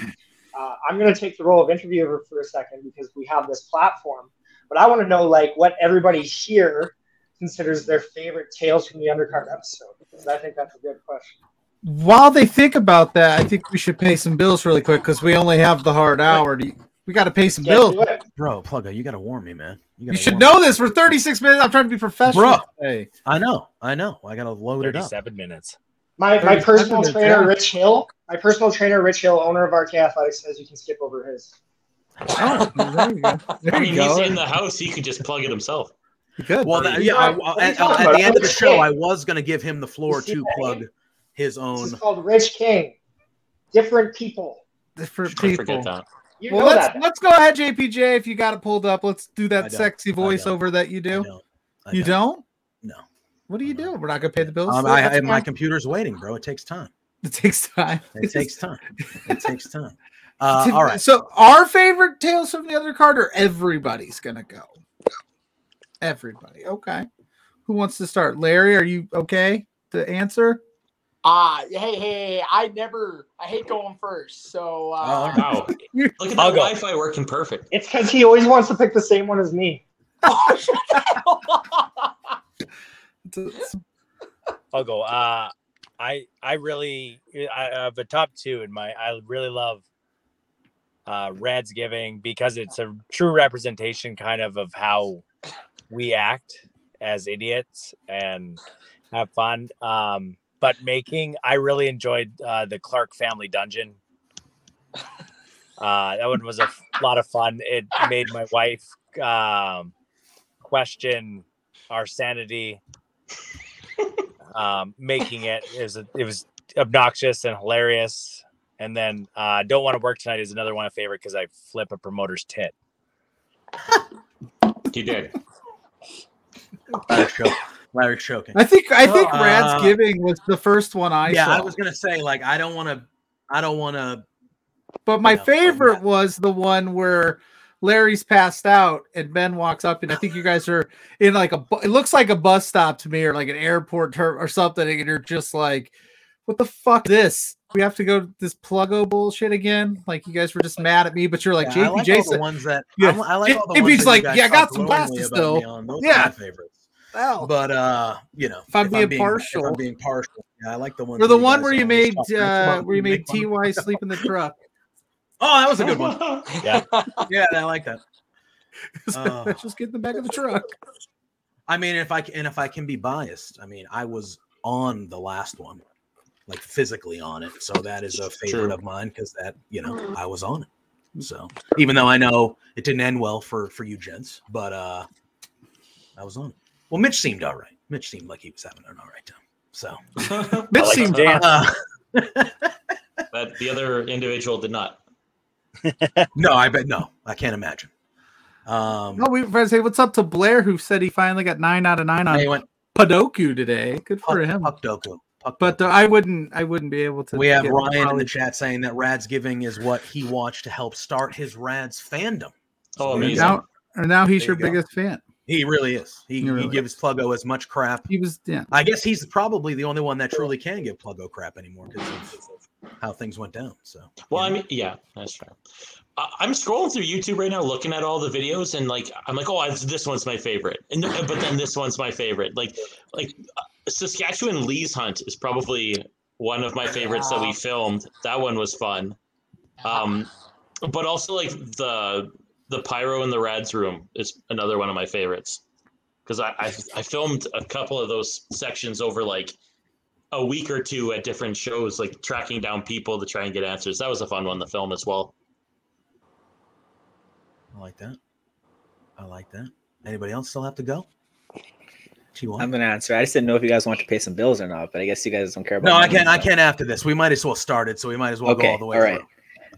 uh, I'm going to take the role of interviewer for a second because we have this platform. But I want to know like what everybody here considers their favorite Tales from the Undercard episode because I think that's a good question. While they think about that, I think we should pay some bills really quick because we only have the hard hour. You- We got to pay some bills. Bro, Pluggo, you got to warn me, man. You gotta should know me. this. We're 36 minutes. I'm trying to be professional. Bro, Hey, I know. I know. I got to load it up. 37 minutes. My, my personal minutes, trainer, yeah. Rich Hill, my personal trainer, Rich Hill, owner of RK Athletics, says you can skip over his. Oh, there you go. There I you mean, go. he's in the house. He could just plug it himself. Good. Well, that, yeah, I, I- at, at the end of the show, I was going to give him the floor to plug his This own. is called Rich King. Different people. Different I people. Forget that. You well, know let's that. let's go ahead, JPJ. If you got it pulled up, let's do that sexy voiceover that you do. don't. I you don't. No. What do you do? We're not gonna pay the bills. Um. I, I, my computer's waiting, bro. It takes time. It takes time. It takes time. It takes time. Uh, all right. So our favorite tales from the Undercard, or everybody's gonna go. Everybody. Okay. Who wants to start? Larry, are you okay to answer? Ah, hey, hey, I never, I hate going first. So, uh, Wow. Look at I'll that go. Wi-Fi working perfect. It's because he always wants to pick the same one as me. I'll go. Uh, I I really I I have a top two in my. I really love uh, Rads Giving because it's a true representation, kind of, of how we act as idiots and have fun. Um, but making, I really enjoyed uh, the Clark Family Dungeon. Uh, that one was a f- lot of fun. It made my wife um, question our sanity um, making it it was it was obnoxious and hilarious. And then uh, don't want to work tonight is another one of favorite because I flip a promoter's tit. You did. Larry's choking. I think I think Uh, Rad's Giving was the first one I yeah, saw. I was gonna say like I don't want to. I don't want to. But my Yeah, favorite was the one where Larry's passed out and Ben walks up, and I think you guys are in like a. It looks like a bus stop to me, or like an airport or something, and you're just like, "What the fuck? Is this? We have to go to this pluggo bullshit again." Like you guys were just mad at me, but you're like Yeah, I like the ones that. Yeah. I'm- I like all the JP's like, you "Yeah, I got some glasses about me still." on. Those Yeah. Are my favorites. "Well, But uh, you know, If I'm being being, partial. if I'm being partial, yeah, I like the one. or the one where you made uh, where you made Ty. Ty sleep in the truck." Oh, that was a good one. Yeah. Yeah, I like that. Oh. Let's just get in the back of the truck. I mean, if I can, and if I can be biased, I mean, I was on the last one, like physically on it, so that is a favorite True. of mine because that you know I was on it. So even though I know it didn't end well for for you gents, but uh, I was on it. Well, Mitch seemed all right. Mitch seemed like he was having an all right time. So Mitch like seemed Dan. uh, But the other individual did not. no, I bet no, I can't imagine. Um, No, we were to say what's up to Blair, who said he finally got nine out of nine on he went Padoku today. Good for Puck, him. Puck Doku. Puck But Doku. uh, I wouldn't, I wouldn't be able to. We have Ryan in the chat saying that Rad's Giving is what he watched to help start his Rad's fandom. Oh, amazing. go. Now, and now he's There your you go. biggest fan. He really is. He, He he, really gives Pluggo as much crap. He was, yeah. I guess he's probably the only one that truly can give Pluggo crap anymore because of how things went down. So Well, I mean, yeah, that's fair. I- I'm scrolling through YouTube right now, looking at all the videos, and like I'm like, oh, it's- this one's my favorite, and but then this one's my favorite. Like, like uh, Saskatchewan Lee's Hunt is probably one of my favorites that we filmed. That one was fun. Um, but also like the the pyro in the Rads room is another one of my favorites because I, I I filmed a couple of those sections over like a week or two at different shows, like tracking down people to try and get answers. That was a fun one to film as well. I like that. I like that. Anybody else still have to go? T1? I'm gonna answer. I just didn't know if you guys want to pay some bills or not, but I guess you guys don't care about. No, I can't. I can't after this. We might as well start it, so we might as well go all the way all right.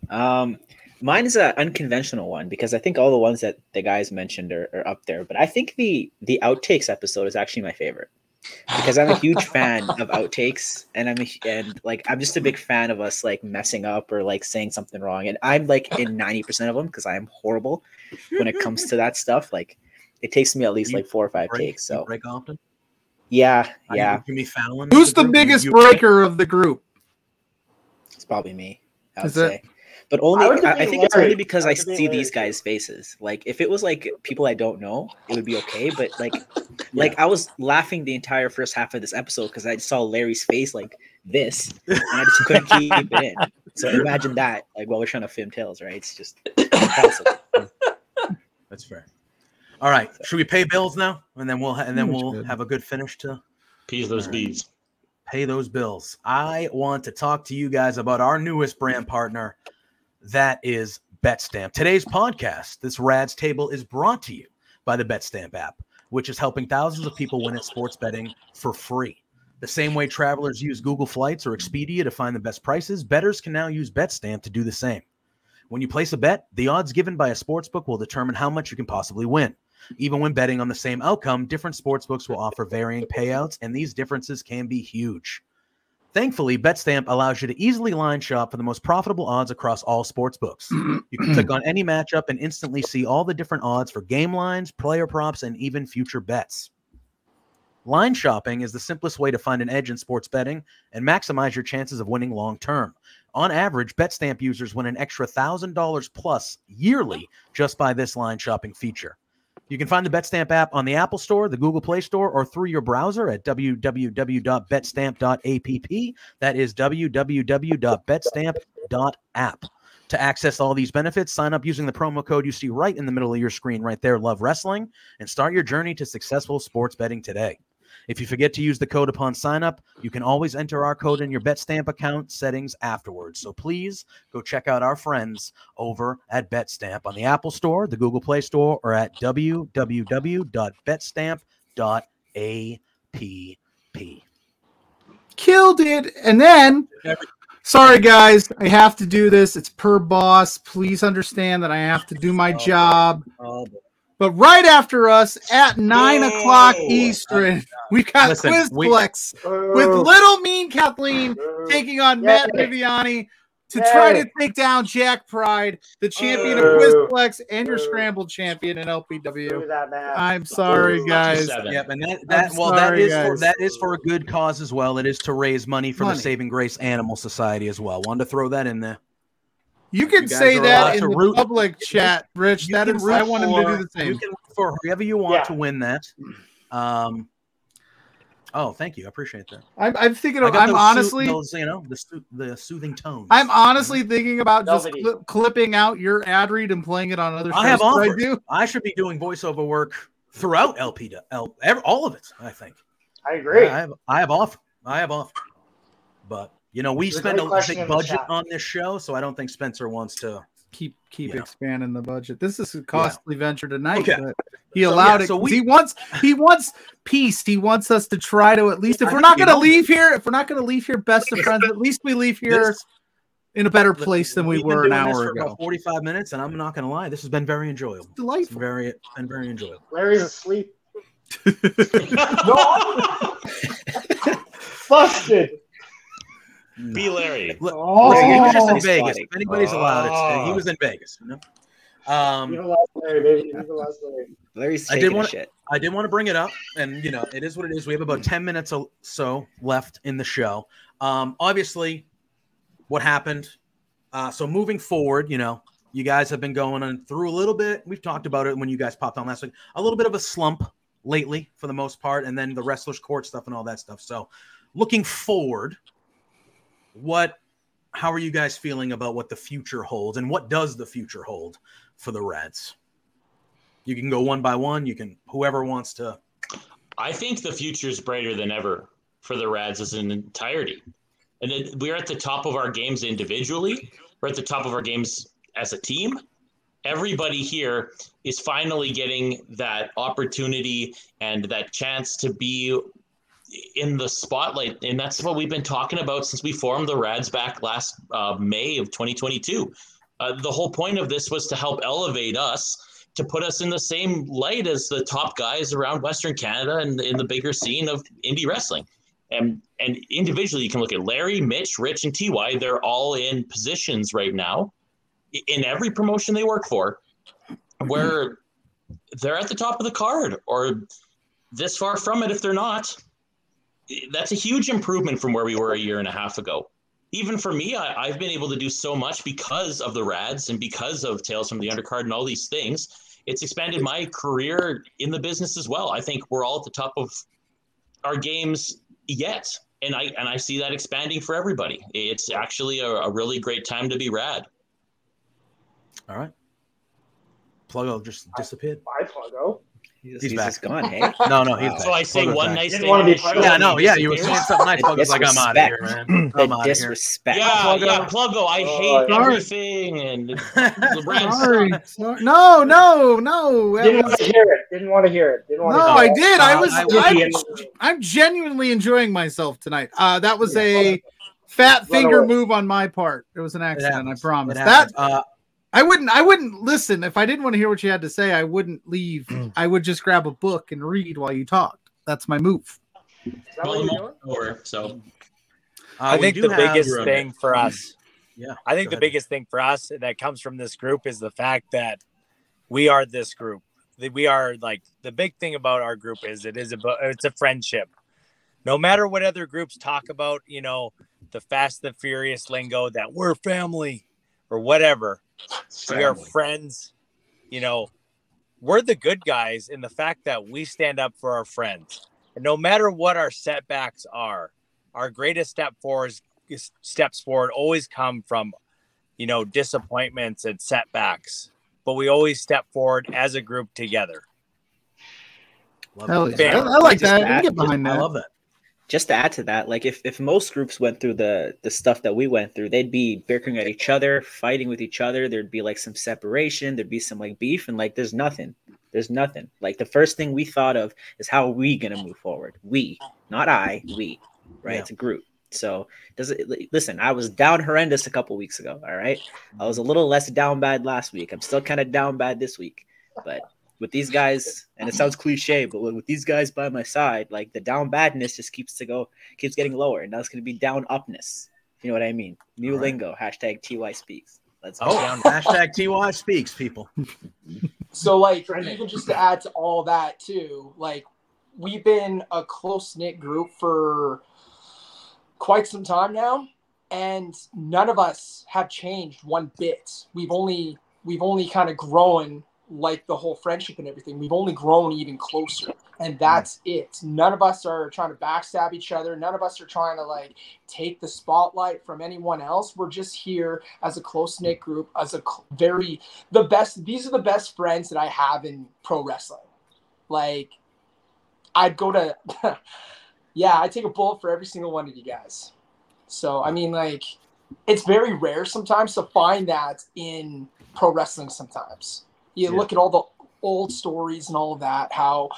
through. Um, mine is an unconventional one because I think all the ones that the guys mentioned are, are up there, but I think the the outtakes episode is actually my favorite because I'm a huge fan of outtakes, and I'm a, and like I'm just a big fan of us like messing up or like saying something wrong, and I'm like in ninety percent of them because I am horrible when it comes to that stuff. Like it takes me at least like four or five Break, takes. you So break often. yeah, I yeah, Jimmy Fallon. Who's is the biggest You- breaker of the group? it's probably me. I would Is it? Say. But only I I, I think it's only because I I see Larry. these guys' faces. Like if it was like people I don't know, it would be okay. But like like I was laughing the entire first half of this episode because I saw Larry's face like this, and I just couldn't keep it in. So imagine that, like while we're trying to film Tales, right? It's just impossible. That's fair. All right. Should we pay bills now, and then we'll ha- and then we'll good. have a good finish to Peas those All right. beads. pay those bills. I want to talk to you guys about our newest brand partner, that is BetStamp. Today's podcast, this Rad's Table, is brought to you by the BetStamp app, which is helping thousands of people win at sports betting for free. The same way travelers use Google Flights or Expedia to find the best prices, bettors can now use BetStamp to do the same. When you place a bet, the odds given by a sportsbook will determine how much you can possibly win. Even when betting on the same outcome, different sportsbooks will offer varying payouts, and these differences can be huge. Thankfully, BetStamp allows you to easily line shop for the most profitable odds across all sports books. You can click on any matchup and instantly see all the different odds for game lines, player props, and even future bets. Line shopping is the simplest way to find an edge in sports betting and maximize your chances of winning long term. On average, BetStamp users win an extra $1,000 plus yearly just by this line shopping feature. You can find the BetStamp app on the Apple Store, the Google Play Store, or through your browser at www.betstamp.app. That is www.betstamp.app. To access all these benefits, sign up using the promo code you see right in the middle of your screen right there, Love Wrestling, and start your journey to successful sports betting today. If you forget to use the code upon sign up, you can always enter our code in your BetStamp account settings afterwards. So please go check out our friends over at BetStamp on the Apple Store, the Google Play Store, or at www.betstamp.app. Killed it. And then, sorry guys, I have to do this. It's per boss. Please understand that I have to do my oh, job. Oh, But right after us at nine o'clock Eastern, we've got Listen, we- Quizplex with Little Mean Kathleen Boo. taking on Yay. Matt Viviani to try to take down Jack Pride, the champion of Quizplex and your Boo. scrambled champion in LPW. that. I'm sorry, Boo. guys. Seven. Yep, and that, that I'm well, that sorry, is for guys. that is for a good cause as well. It is to raise money for Money. the Saving Grace Animal Society as well. Wanted to throw that in there. You can You say that in the root- public chat, Rich. You That can is, root I want him to do the same. You same. can root for whoever you want Yeah. to win that. Um. Oh, thank you. I appreciate that. I'm, I'm thinking I of. got I'm those soo- honestly. those, you know, the soo- the soothing tones. I'm honestly thinking about just Velvety. cli- clipping out your ad read and playing it on other shows. I have that I offers. do. I should be doing voiceover work throughout LP to L, all of it. I think. I agree. I have I have off. I have off. But you know, we It's spend a question big in the budget on this show, so I don't think Spencer wants to. Keep keep Yeah. expanding the budget. This is a costly venture tonight, Okay. but he So, allowed yeah, it. so 'cause we- he wants he wants peace. He wants us to try to at least if we're not going to leave here, if we're not going to leave here best of friends, at least we leave here This- in a better place than we were an doing hour for ago. About Forty-five minutes, and I'm not going to lie, this has been very enjoyable. It's Delightful. very been very enjoyable. Larry's asleep. no. Be Larry. Look, Oh. listen, he was just in Vegas. plotting. If anybody's allowed, it's, he was in Vegas. You know? Um, last Larry, baby. Even last Larry. Larry's I did taking wanna- shit. I did want to bring it up, and you know, it is what it is. We have about 10 minutes or so left in the show. Um, obviously, what happened. Uh, so moving forward, you know, You guys have been going on through a little bit. We've talked about it when you guys popped on last week. A little bit of a slump lately, for the most part, and then the wrestlers' court stuff and all that stuff. So, looking forward, what? How are you guys feeling about what the future holds, and what does the future hold for the Rads? You can go one by one. You can whoever wants to. I think the future is brighter than ever for the Rads as an entirety. And it, we're at the top of our games individually. We're at the top of our games as a team. Everybody here is finally getting that opportunity and that chance to be in the spotlight. And that's what we've been talking about since we formed the Rads back last uh, May of 2022. Uh, the whole point of this was to help elevate us to put us in the same light as the top guys around Western Canada and in the bigger scene of indie wrestling. And and individually, you can look at Larry, Mitch, Rich, and Ty. They're all in positions right now in every promotion they work for, where they're at the top of the card or this far from it if they're not. That's a huge improvement from where we were a year and a half ago. Even for me, I, I've been able to do so much because of the Rads and because of Tales from the Undercard and all these things. It's expanded my career in the business as well. I think we're all at the top of our games yet. And I and I see that expanding for everybody. It's actually a, a really great time to be rad. All right. Pluggo just disappeared. Bye, Pluggo. He's, He's he's back. gone, hey? No, no, he's So I say Pluggo's one back. nice Didn't thing. wanna be on show. Yeah, no, yeah, you were saying something nice. The Pluggo's like, I'm out of here, disrespect. man. I'm out of here. disrespect. Yeah, Pluggo. yeah, Pluggo. I Oh, hate sorry. everything and the Rads Sorry, sorry. No, no, no. that Didn't want to hear it. Didn't want to hear it. Didn't want No, to I hear it. did. I Uh, was. I I'm, I'm genuinely enjoying myself tonight. Uh, that was Yeah. a fat finger away. move on my part. It was an accident. I promise. That. Uh, I wouldn't. I wouldn't listen if I didn't want to hear what you had to say. I wouldn't leave. Mm. I would just grab a book and read while you talked. That's my move. Is that well, what you're doing? moment so uh, I think the biggest thing for us, Yeah. I think the ahead. biggest thing for us that comes from this group is the fact that we are this group. That we are like the big thing about our group is it is about it's a friendship. No matter what other groups talk about, you know, the fast and furious lingo that we're family or whatever. We are friends. You know, we're the good guys in the fact that we stand up for our friends. And no matter what our setbacks are, our greatest step forward is, steps forward always come from, you know, disappointments and setbacks. But we always step forward as a group together. Love Hell yeah. I, I like Just that. I can get behind that. I love that. Just to add to that, like if, if most groups went through the the stuff that we went through, they'd be bickering at each other, fighting with each other. There'd be like some separation. There'd be some like beef, and like there's nothing. There's nothing. Like the first thing we thought of is how are we gonna move forward. We, not I. We, right? Yeah. It's a group. So does it? Listen, I was down horrendous a couple weeks ago. All right, I was a little less down bad last week. I'm still kind of down bad this week, but with these guys, and it sounds cliche, but with these guys by my side, like the down badness just keeps to go, keeps getting lower, and now it's going to be down upness. You know what I mean? New All right. lingo. Hashtag Ty speaks. Let's go. Oh, hashtag TY speaks, people. So like even just to add to all that too, like we've been a close knit group for quite some time now, and none of us have changed one bit. We've only we've only kind of grown like the whole friendship and everything. We've only grown even closer, and that's it. None of us are trying to backstab each other. None of us are trying to like take the spotlight from anyone else. We're just here as a close knit group, as a very the best these are the best friends that I have in pro wrestling. Like I'd go to yeah, I take a bullet for every single one of you guys. So I mean like it's very rare sometimes to find that in pro wrestling sometimes. You Yeah. look at all the old stories and all of that, how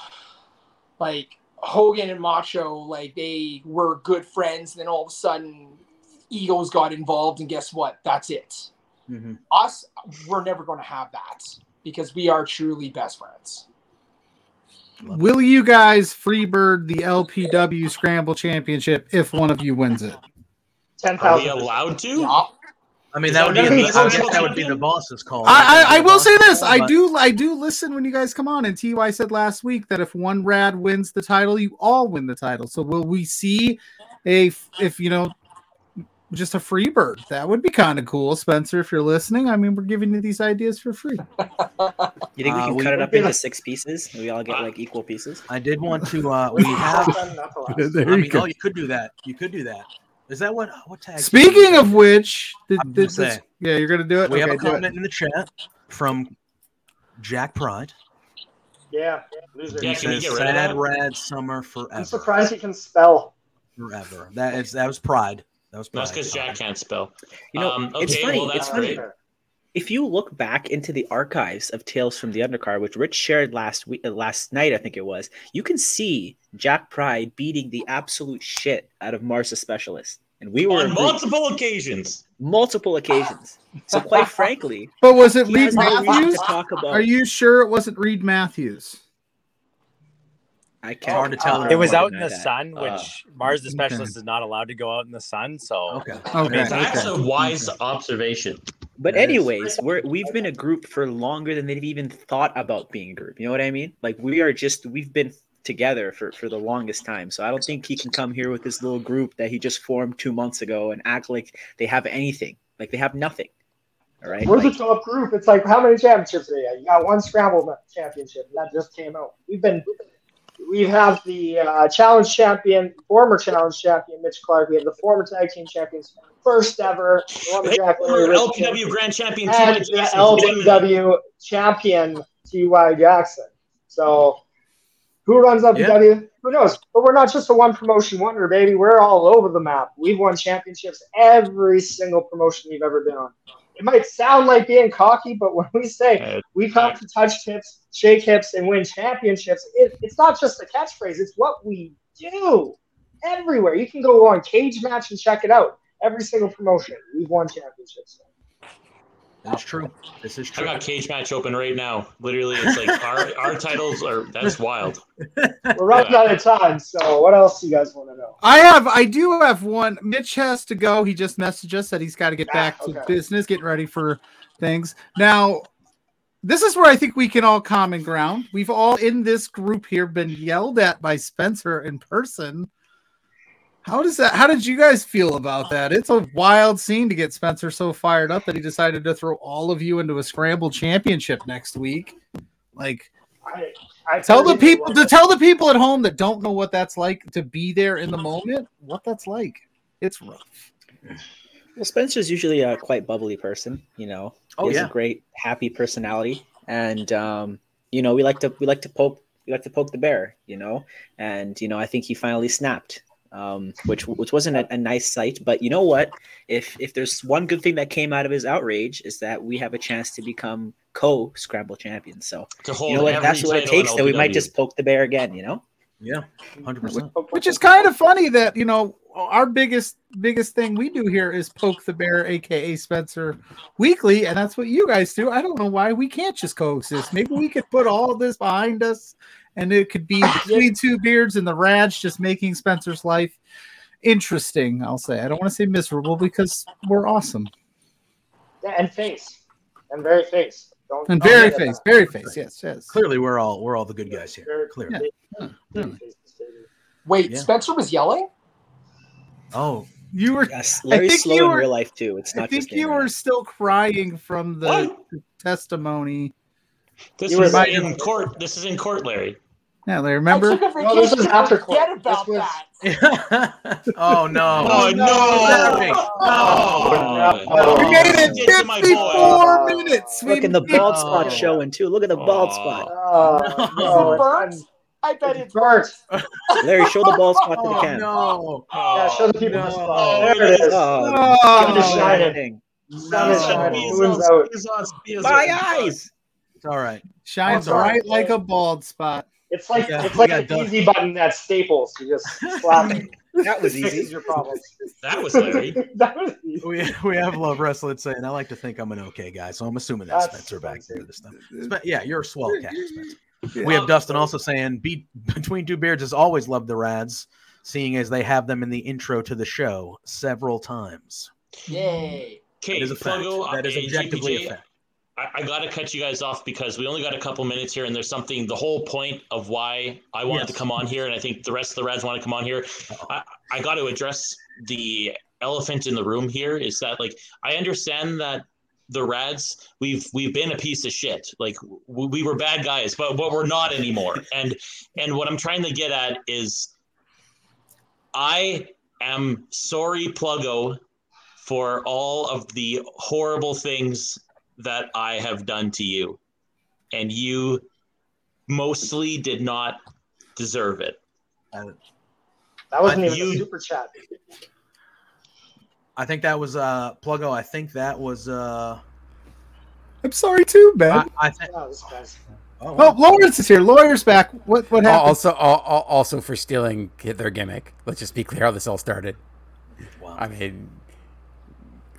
like Hogan and Macho, like they were good friends, and then all of a sudden egos got involved, and guess what? That's it Mhm. us we're never going to have that because we are truly best friends Will you guys freebird the LPW Scramble Championship if one of you wins it? Ten are we allowed to? yeah. I mean, that that would be. be I guess that would be the boss's call. I, I, I will say this. I do I do listen when you guys come on. And Ty said last week that if one rad wins the title, you all win the title. So will we see a if you know just a free bird. That would be kind of cool, Spencer. If you're listening, I mean, we're giving you these ideas for free. You think we Uh, can we- cut it up into six pieces? and We all get like equal pieces. I did want to. Uh, we have. There I you mean, go. oh, you could do that. You could do that. Is that what? What tag? team Speaking of which, did, I'm did this, say. yeah, you're gonna do it. We have a comment in the chat from Jack Pride. Yeah, loser. Yeah, can says, get rid of "Sad that?" rad summer forever. I'm surprised he can spell. forever." That is that was Pride. That was Pride. That's because Jack can't spell. You know, um, it's okay, funny. well, that's it's funny. great. If you look back into the archives of Tales from the Undercard, which Rich shared last week, uh, last night, I think it was, you can see Jack Pride beating the absolute shit out of Marsa Specialist, and we were a On group- multiple occasions. multiple occasions. So, quite frankly, But was it Reed has no Matthews? talk about. Are you sure it wasn't Reed Matthews? I can't. hard to tell. It was out in the that. sun, Uh, which Mars the okay. specialist is not allowed to go out in the sun. So Okay. Okay. That's okay. a wise observation. But That is- anyways, we're we've been a group for longer than they've even thought about being a group. You know what I mean? Like we are just we've been together for for the longest time. So I don't think he can come here with this little group that he just formed two months ago and act like they have anything. Like they have nothing. All right. We're Like, the top group. It's like how many championships are you? You got one scramble championship that just came out. We've been, we have the uh, challenge champion, former challenge champion Mitch Clark. We have the former tag team champions, first ever Hey, former LPW Grand Champion and T.Y. the Jackson. LPW champion T.Y. Jackson. So, who runs LPW? Who knows? But we're not just a one promotion wonder, baby. We're all over the map. We've won championships every single promotion we've ever been on. It might sound like being cocky, but when we say we come to touch tips, shake hips, and win championships, it, it's not just a catchphrase. It's what we do everywhere. You can go on Cage Match and check it out. Every single promotion, we've won championships. That's true. This is true. I got cage match open right now. Literally, it's like our our titles are that's wild. We're running out of time, so what else do you guys want to know? I have, I do have one. Mitch has to go. He just messaged us that he's got to get Ah, back to okay. business, getting ready for things. Now, this is where I think we can all common ground. We've all in this group here been yelled at by Spencer in person. How does that? How did you guys feel about that? It's a wild scene to get Spencer so fired up that he decided to throw all of you into a scramble championship next week. Like, I, I tell the people to tell the people at home that don't know what that's like to be there in the moment. What that's like. It's rough. Well, Spencer's usually a quite bubbly person, you know. Oh, he has yeah. a great, happy personality, and um, you know, we like to we like to poke we like to poke the bear, you know. And you know, I think he finally snapped, um, which which wasn't a, a nice sight. But you know what? If if there's one good thing that came out of his outrage is that we have a chance to become co scramble champions. So To hold you know what? That's what it takes. That we might just poke the bear again, you know. Yeah, hundred percent. Which is kind of funny that you know our biggest biggest thing we do here is poke the bear, aka Spencer, weekly, and that's what you guys do. I don't know why we can't just coexist. Maybe we could put all this behind us, and it could be between two beards and the Rads just making Spencer's life interesting. I'll say I don't want to say miserable because we're awesome Yeah, and face, and very face. Don't, and don't very face, very face. Yes, yes. Clearly, we're all we're all the good guys here. Very- Clearly. very face. Hmm, hmm. Wait, Yeah. Spencer was yelling? Oh, You were. Yes, I think slow you in were- real life too. It's not. I think just you in were still crying from the What? testimony. This You is right. in court. This is in court, Larry. Yeah, Larry, remember? I took a No, this vacation. is after court. Forget about was- that. oh no! Oh, oh no. Larry. Oh, Oh. We made it Get to my 54 boy. minutes. We Look in the made- bald Oh. spot showing too. Look at the bald Oh. spot. Oh, no, burnt? I bet been- it's it's burnt. Larry, show the bald spot to the Oh camera. no! Yeah, show the oh, people no. the spot. Oh, There it is. Oh, Oh. Sun shining. Sun is No. shining. Moon's out. my eyes. It's all right. Shines Oh, sorry. bright like a bald spot. It's like Yeah, it's like an done. easy button at Staples. You just slap it. That was Fixes easy. your problems. That was Larry. that was easy. We we have love wrestling saying I like to think I'm an okay guy, so I'm assuming that's That's Spencer back there this time. Spe- yeah, you're a swell cat, Spencer. Yeah. We have Dustin also saying Be- between two beards has always loved the Rads, seeing as they have them in the intro to the show several times. Yay. Okay, That is a fact. Fogo, That is objectively a fact. I, I got to cut you guys off because we only got a couple minutes here, and there's something. The whole point of why I wanted Yes. to come on here, and I think the rest of the Rads want to come on here. I, I got to address the elephant in the room here is that like I understand that the Rads we've we've been a piece of shit. Like we, we were bad guys, but but we're not anymore. And and what I'm trying to get at is I am sorry, Pluggo, for all of the horrible things that I have done to you. And you mostly did not deserve it. That wasn't even You- a super chat. I think that was uh Pluggo. I think that was uh I'm sorry too, Ben. I, I think Oh, this guy's. oh, oh, Lawrence is here. Lawyer's back. What what happened? Also, al- al- also for stealing their gimmick. Let's just be clear how this all started. wow. I mean,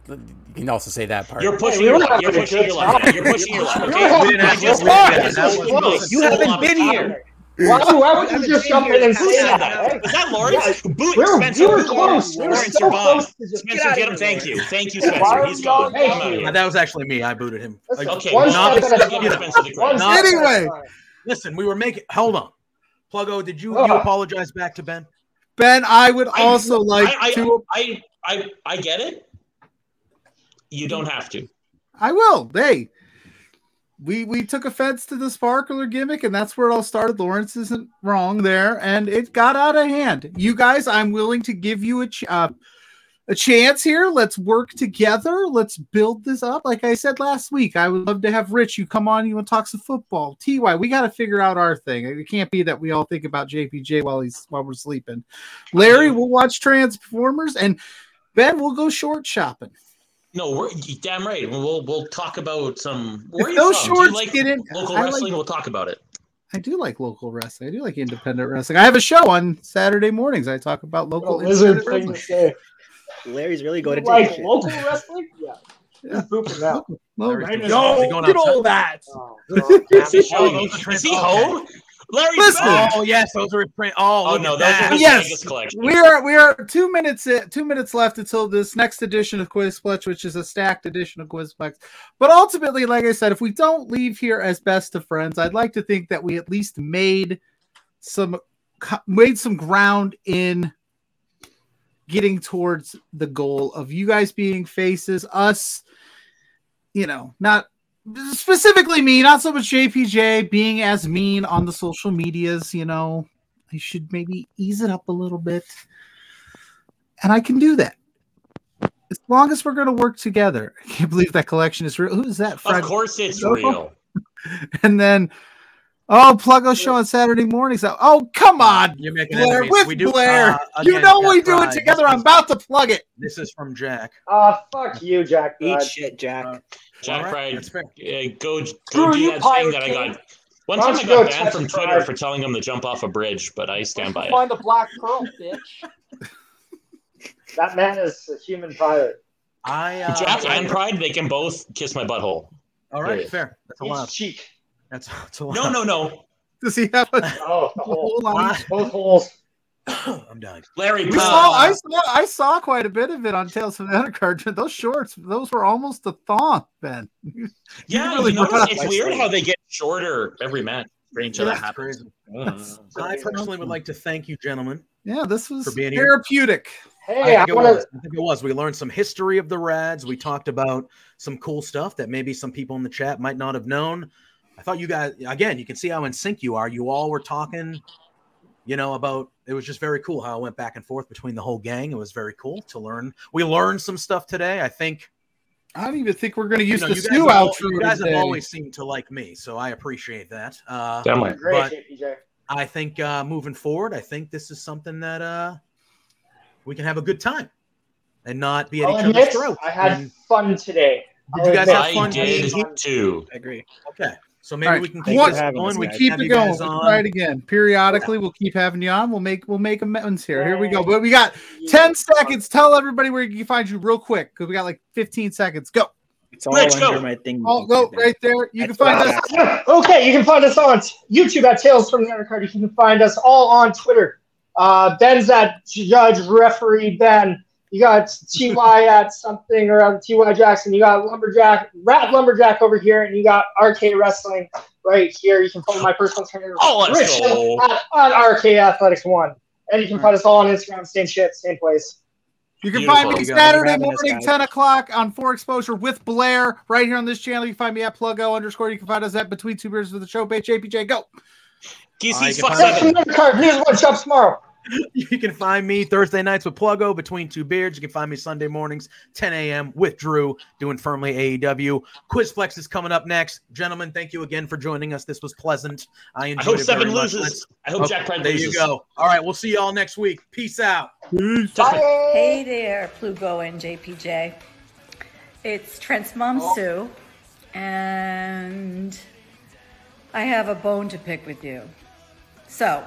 you can also say that part. You're pushing we your luck. You're pushing your luck. You're pushing your luck. We Okay. We didn't have having a to- good time. yeah, that was close. You haven't been here. Why, why would you just jump in and say said that? that? Was that Lawrence? Boot We were, Spencer. we were close. Lawrence. We were Lawrence, so you're gone. close to just Spencer, get him. Thank you. Thank you, Spencer. are He's we gone. going- I'm out of here. that was actually me. I booted him. Okay, one not step at a give time. Spencer the One credit. step at a Anyway. Listen, we were making. Hold on, Pluggo. Did you you apologize back to Ben? Ben, I would I- also like I, I, to. I, I, I get it. You don't have to. I will. Hey, we we took offense to the sparkler gimmick, and that's where it all started. Lawrence isn't wrong there, and it got out of hand. You guys, I'm willing to give you a ch- uh, a chance here. Let's work together. Let's build this up. Like I said last week, I would love to have Rich. You come on. You want to talk some football? Ty, we got to figure out our thing. It can't be that we all think about JPJ while he's while we're sleeping. Larry, we'll watch Transformers, and Ben, we'll go short shopping. No, we're damn right. We'll we'll talk about some. If Where are you those from? Do shorts you like get in- local I like- wrestling? we'll talk about it. I do like local wrestling. I do like independent wrestling. I have a show on Saturday mornings. I talk about What a local lizard independent thing to wrestling. say. Larry's really going to Like take shit. local wrestling? Yeah. Yeah. He's pooping now. Local- Larry's Right doing- is he going that. Oh, Is he, Oh, oh, those are is he home? Larry's Listen. back. Oh yes, those are print. Oh, Oh no, at those that. are his Yes. Collection. We are we are two minutes in, two minutes left until this next edition of Quiz Quizplex, which is a stacked edition of Quiz Quizplex. But ultimately, like I said, if we don't leave here as best of friends, I'd like to think that we at least made some made some ground in getting towards the goal of you guys being faces, us, you know, not specifically me, not so much JPJ being as mean on the social medias, you know. I should maybe ease it up a little bit. And I can do that. As long as we're going to work together. I can't believe that collection is real. Who is that? Of course, it's Oh. real. And then, oh, plug Pluggo show on Saturday mornings. Oh, come on. You're making Blair, enemies. with We do, Blair. uh, you know Jack we do it together. I'm about to plug it. This is from Jack. Ah, fuck you, Jack. Eat Pride. shit, Jack. Jack All right, Pride, that's fair. uh, go Screw go do you, that thing Pirate that I King. got. One Why time don't I you go got banned touch from Pride? Twitter for telling him to jump off a bridge, but I stand by it. Find the black pearl, bitch. That man is a human pirate. I uh, Jack and Pride, they can both kiss my butthole. All right, Period. fair. That's allowed. Each cheek. That's, that's allowed. No, no, no. Does he have a Oh, the hole. hole on each- Both holes. I'm dying. Larry, We please. saw, I saw, I saw quite a bit of it on Tales from the Undercard. Those shorts, those were almost a thong, Ben. You yeah, really you notice it's up- weird how they get shorter every match. Strange how Yeah, that that's happens. crazy. I personally would like to thank you, gentlemen. Yeah, this was For being here. therapeutic. Hey, I, I think, it want was. I think it was. We learned some history of the Rads. We talked about some cool stuff that maybe some people in the chat might not have known. I thought you guys, again, you can see how in sync you are. You all were talking, you know, about it was just very cool how it went back and forth between the whole gang. It was very cool to learn. We learned some stuff today. I think I don't even think we're going to you use know, the you guys, stew have, al- outro you guys have always seemed to like me, so I appreciate that. Uh, Damn right. Great, But- I think uh, moving forward, I think this is something that uh, we can have a good time and not be at I'll each admit, other's throats. I had And- fun today. Did you guys I'll have fun? I did too. I agree. Okay, so maybe All right. we can Thank keep you this going. We keep it going. guys We'll try it again. Periodically, we'll keep having you on. We'll make we'll make amends here. Here we go. But we got 10 seconds. Tell everybody where you can find you real quick because we got like 15 seconds. Go. It's all Rich, under go. my thing. Oh, go right there. You can find us. I- Okay, you can find us on YouTube at Tales from the Undercard. You can find us all on Twitter. Uh, Ben's at Judge Referee Ben. You got TY at something or at TY Jackson. You got Lumberjack, Rat Lumberjack over here, and you got RK Wrestling right here. You can follow my personal trainer, Oh, let's Rich, go. at, at RK Athletics One. And you can find us all on Instagram, same shit, same place. You can Beautiful. find me Saturday morning, 10 o'clock on Overexposure with Blair right here on this channel. You can find me at Pluggo underscore. You can find us at Between Two Beards with the Show page. JPJ, go. Geesy's I uh, can fuck find- seven. Another card. News one shops tomorrow. You can find me Thursday nights with Pluggo between two beards. You can find me Sunday mornings, 10 a.m. with Drew doing firmly AEW. Quizplex is coming up next. Gentlemen, thank you again for joining us. This was pleasant. I I enjoyed hope it seven very much. loses. Let's- I hope Okay, Jack Pride there loses. you go. All right, we'll see you all next week. Peace out. Hey there, Pluggo and JPJ. It's Trent's mom, oh. Sue, and I have a bone to pick with you. So,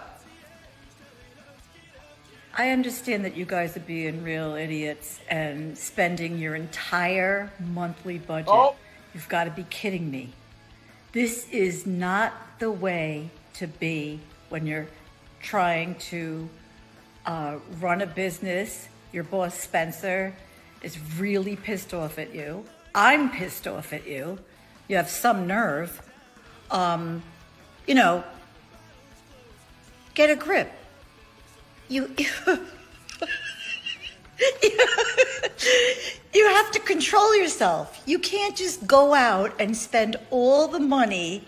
I understand that you guys are being real idiots and spending your entire monthly budget. Oh. You've got to be kidding me. This is not the way to be when you're trying to uh, run a business. Your boss, Spencer, is really pissed off at you. I'm pissed off at you. You have some nerve. Um, you know, get a grip. You. you have to control yourself. You can't just go out and spend all the money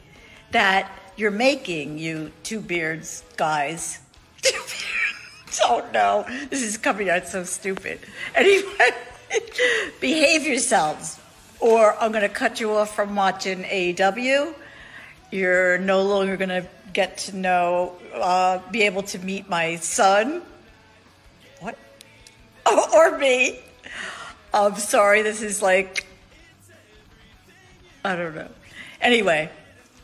that you're making, you two beards guys. oh no, this is coming out so stupid. Anyway, behave yourselves, or I'm going to cut you off from watching AEW. You're no longer going to get to know, uh, be able to meet my son. What? or me. I'm sorry, this is like, I don't know. Anyway,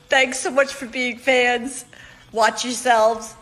thanks so much for being fans. Watch yourselves.